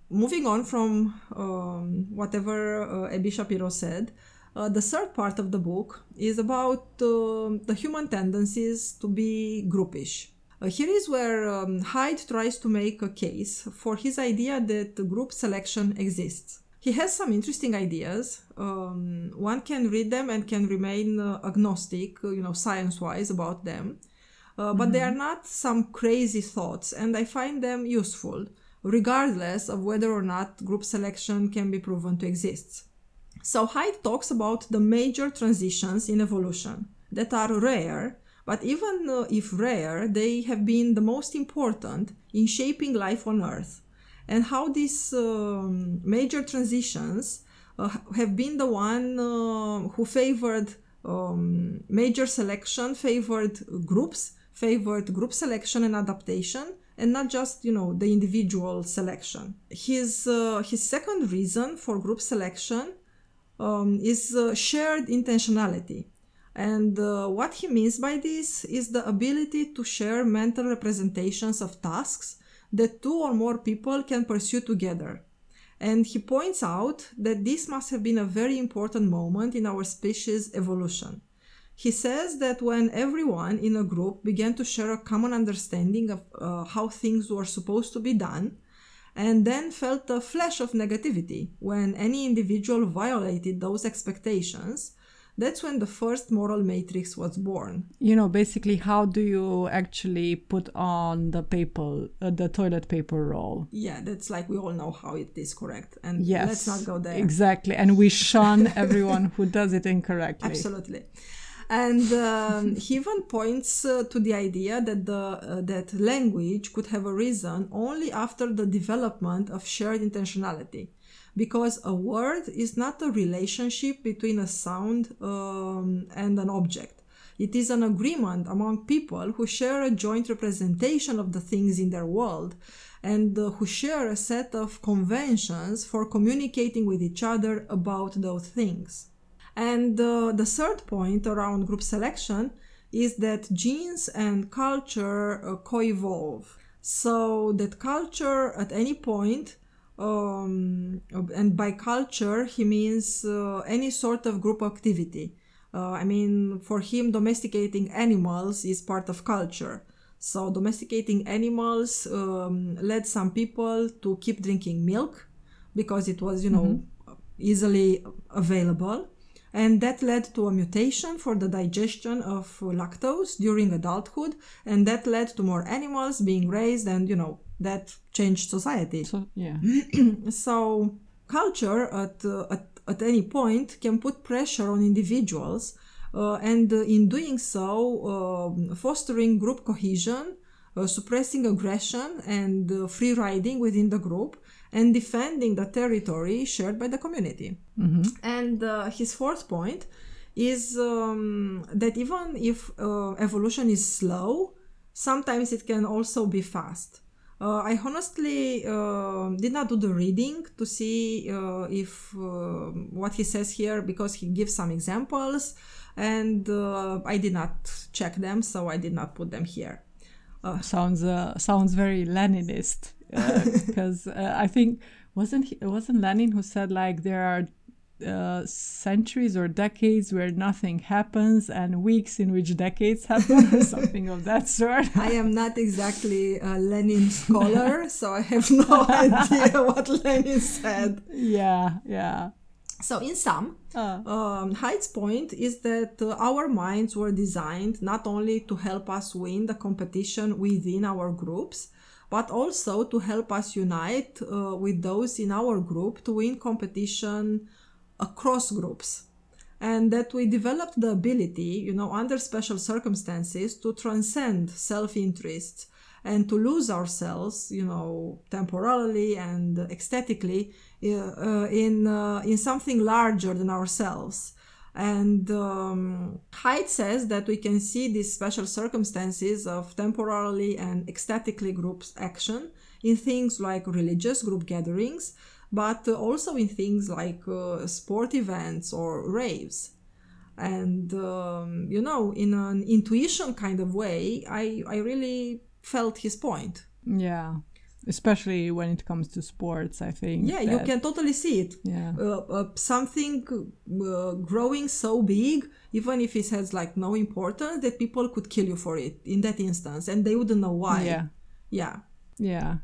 moving on from um, whatever uh, Abby Shapiro said, uh, the third part of the book is about uh, the human tendencies to be groupish. Uh, here is where um, Haidt tries to make a case for his idea that group selection exists. He has some interesting ideas. Um, one can read them and can remain uh, agnostic, uh, you know, science wise about them. Uh, but mm-hmm. they are not some crazy thoughts, and I find them useful, regardless of whether or not group selection can be proven to exist. So Haidt talks about the major transitions in evolution that are rare, but even uh, if rare, they have been the most important in shaping life on Earth, and how these um, major transitions uh, have been the one uh, who favored um, major selection, favored groups, favored group selection and adaptation, and not just you know the individual selection. His uh, his second reason for group selection um, is uh, shared intentionality. And uh, what he means by this is the ability to share mental representations of tasks that two or more people can pursue together. And he points out that this must have been a very important moment in our species' evolution. He says that when everyone in a group began to share a common understanding of uh, how things were supposed to be done, and then felt a flash of negativity when any individual violated those expectations. That's when the first moral matrix was born. You know basically how do you actually put on the paper uh, the toilet paper roll? Yeah that's like we all know how it is correct and yes let's not go there. exactly and we shun everyone who does it incorrectly. Absolutely and um, he even points uh, to the idea that the uh, that language could have arisen only after the development of shared intentionality. Because a word is not a relationship between a sound um, and an object. It is an agreement among people who share a joint representation of the things in their world and uh, who share a set of conventions for communicating with each other about those things and uh, the third point around group selection is that genes and culture uh, co-evolve. So that culture at any point, um, and by culture he means uh, any sort of group activity. Uh, I mean, for him, domesticating animals is part of culture. So domesticating animals um, led some people to keep drinking milk because it was, you know, mm-hmm. easily available. And that led to a mutation for the digestion of lactose during adulthood. And that led to more animals being raised, and, you know, that changed society. So, yeah. so culture at, uh, at, at any point can put pressure on individuals uh, and uh, in doing so, uh, fostering group cohesion, suppressing aggression and free riding within the group, and defending the territory shared by the community. Mm-hmm. And his fourth point is um, that even if uh, evolution is slow, sometimes it can also be fast. Uh, I honestly uh, did not do the reading to see if what he says here because he gives some examples and uh, I did not check them, so I did not put them here. Uh, sounds uh, sounds very Leninist because uh, uh, I think wasn't he, wasn't Lenin who said like there are uh, centuries or decades where nothing happens and weeks in which decades happen or something of that sort. I am not exactly a Lenin scholar, so I have no idea what Lenin said. Yeah, yeah. So, in sum, uh. um, Haidt's point is that uh, our minds were designed not only to help us win the competition within our groups, but also to help us unite uh, with those in our group to win competition across groups. And that we developed the ability, you know, under special circumstances to transcend self interest and to lose ourselves, you know, temporarily and ecstatically uh, in uh, in something larger than ourselves. And um, Haidt says that we can see these special circumstances of temporarily and ecstatically groups action in things like religious group gatherings, but also in things like uh, sport events or raves. And um, you know, in an intuition kind of way, I I really felt his point. Yeah especially when it comes to sports i think yeah you can totally see it. Yeah. Uh, uh, something uh, growing so big even if it has like no importance that people could kill you for it in that instance and they wouldn't know why. Yeah. Yeah. Yeah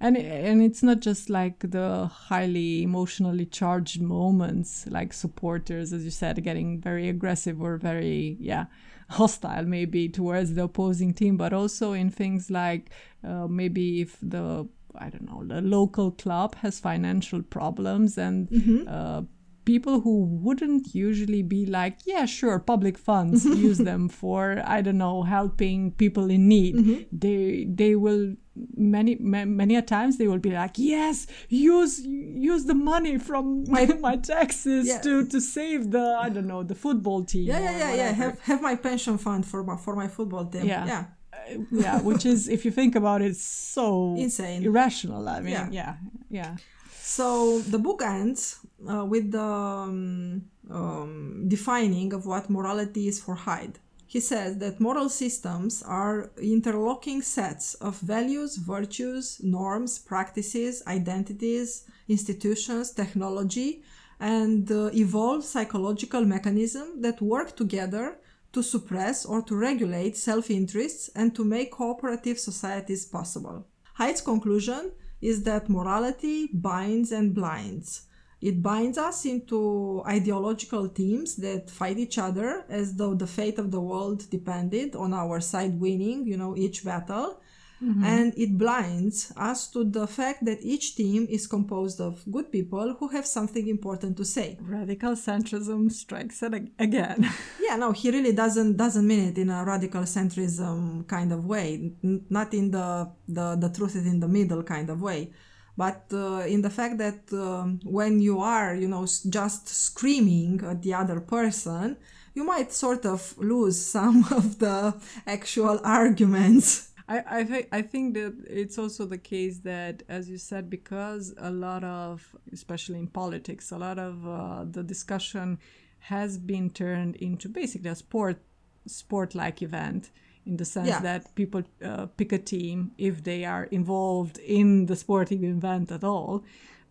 and and it's not just like the highly emotionally charged moments like supporters as you said getting very aggressive or very yeah hostile maybe towards the opposing team, but also in things like uh, maybe if the I don't know the local club has financial problems and mm-hmm. uh, people who wouldn't usually be like, yeah, sure, public funds, use them for I don't know helping people in need. Mm-hmm. They they will many many a times they will be like yes use use the money from my, my taxes yeah. to to save the i don't know the football team yeah yeah yeah yeah have have my pension fund for my for my football team yeah yeah uh, yeah which is if you think about it so insane irrational i mean yeah yeah, yeah. so the book ends uh, with the um, um, defining of what morality is for Haidt. he says that moral systems are interlocking sets of values, virtues, norms, practices, identities, institutions, technology, and uh, evolved psychological mechanisms that work together to suppress or to regulate self interests and to make cooperative societies possible. Haidt's conclusion is that morality binds and blinds. It binds us into ideological teams that fight each other as though the fate of the world depended on our side winning, you know, each battle. Mm-hmm. And it blinds us to the fact that each team is composed of good people who have something important to say. Radical centrism strikes it again. yeah, no, he really doesn't doesn't mean it in a radical centrism kind of way, N- not in the, the the truth is in the middle kind of way but uh, in the fact that um, when you are you know just screaming at the other person you might sort of lose some of the actual arguments. I, I think I think that it's also the case that, as you said, because a lot of, especially in politics, a lot of uh, the discussion has been turned into basically a sport sport like event in the sense Yeah. that people uh, pick a team if they are involved in the sporting event at all.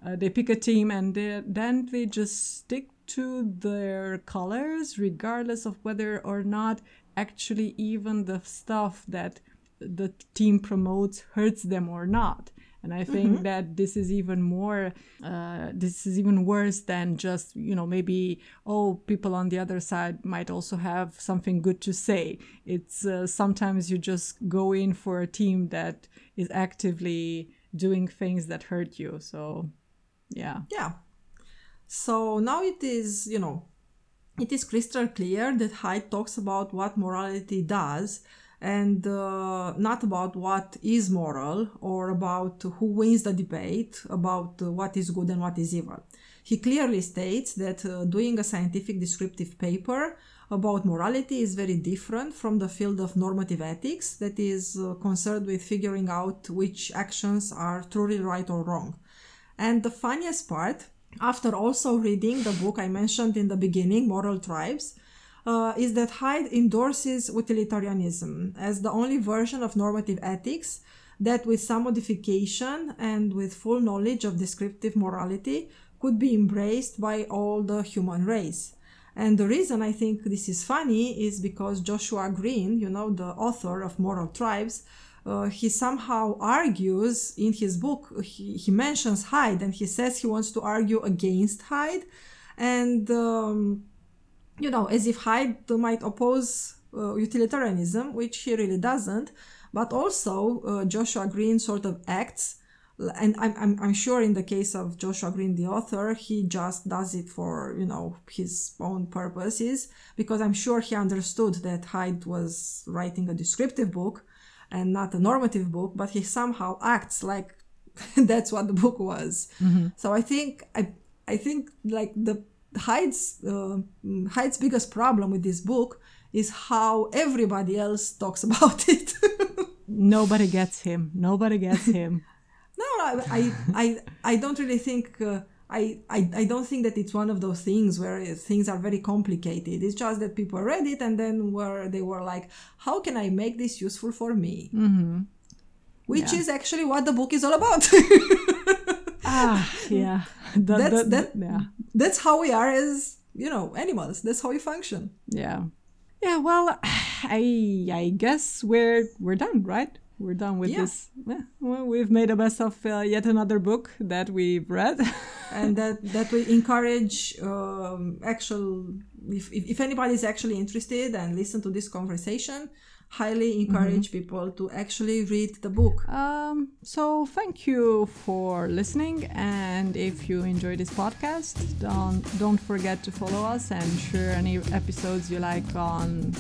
Uh, they pick a team and then they just stick to their colors, regardless of whether or not actually even the stuff that the team promotes hurts them or not. And I think that this is even more, uh, this is even worse than just, you know, maybe, oh, people on the other side might also have something good to say. It's uh, sometimes you just go in for a team that is actively doing things that hurt you. So, yeah. Yeah. So now it is, you know, it is crystal clear that Haidt talks about what morality does and uh, not about what is moral or about who wins the debate about what is good and what is evil. He clearly states that uh, doing a scientific descriptive paper about morality is very different from the field of normative ethics that is uh, concerned with figuring out which actions are truly right or wrong. And the funniest part, after also reading the book I mentioned in the beginning, Moral Tribes, uh, is that Haidt endorses utilitarianism as the only version of normative ethics that, with some modification and with full knowledge of descriptive morality, could be embraced by all the human race. And the reason I think this is funny is because Joshua Greene, you know, the author of Moral Tribes, uh, he somehow argues in his book, he, he mentions Haidt and he says he wants to argue against Haidt. And, um, you know, as if Haidt might oppose uh, utilitarianism, which he really doesn't. But also, uh, Joshua Greene sort of acts, and I'm, I'm, I'm sure in the case of Joshua Greene, the author, he just does it for, you know, his own purposes, because I'm sure he understood that Haidt was writing a descriptive book and not a normative book, but he somehow acts like that's what the book was. So I think I I think like the Haidt's uh, Haidt's biggest problem with this book is how everybody else talks about it. Nobody gets him. Nobody gets him. no, I I I, I don't really think. Uh, I, I, I don't think that it's one of those things where things are very complicated. It's just that people read it and then were they were like, how can I make this useful for me? Mm-hmm. Which Yeah. is actually what the book is all about. ah, yeah. The- that's the- that. Yeah. That's how we are as you know animals. That's how we function. Yeah. Yeah, well, I I guess we're we're done, right? We're done with Yeah. this. Yeah, well, we've made a mess of uh, yet another book that we've read. and that that we encourage um, actual if, if, if anybody is actually interested and listen to this conversation highly encourage people to actually read the book um, so thank you for listening, and if you enjoy this podcast, don't don't forget to follow us and share any episodes you like on,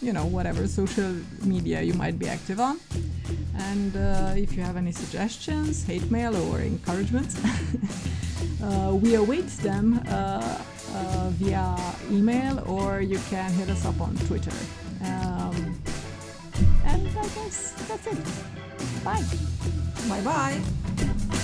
you know, whatever social media you might be active on. And uh, if you have any suggestions, hate mail, or encouragement, uh, we await them uh, uh, via email or you can hit us up on Twitter. Um, and I guess that's it. Bye. Bye bye.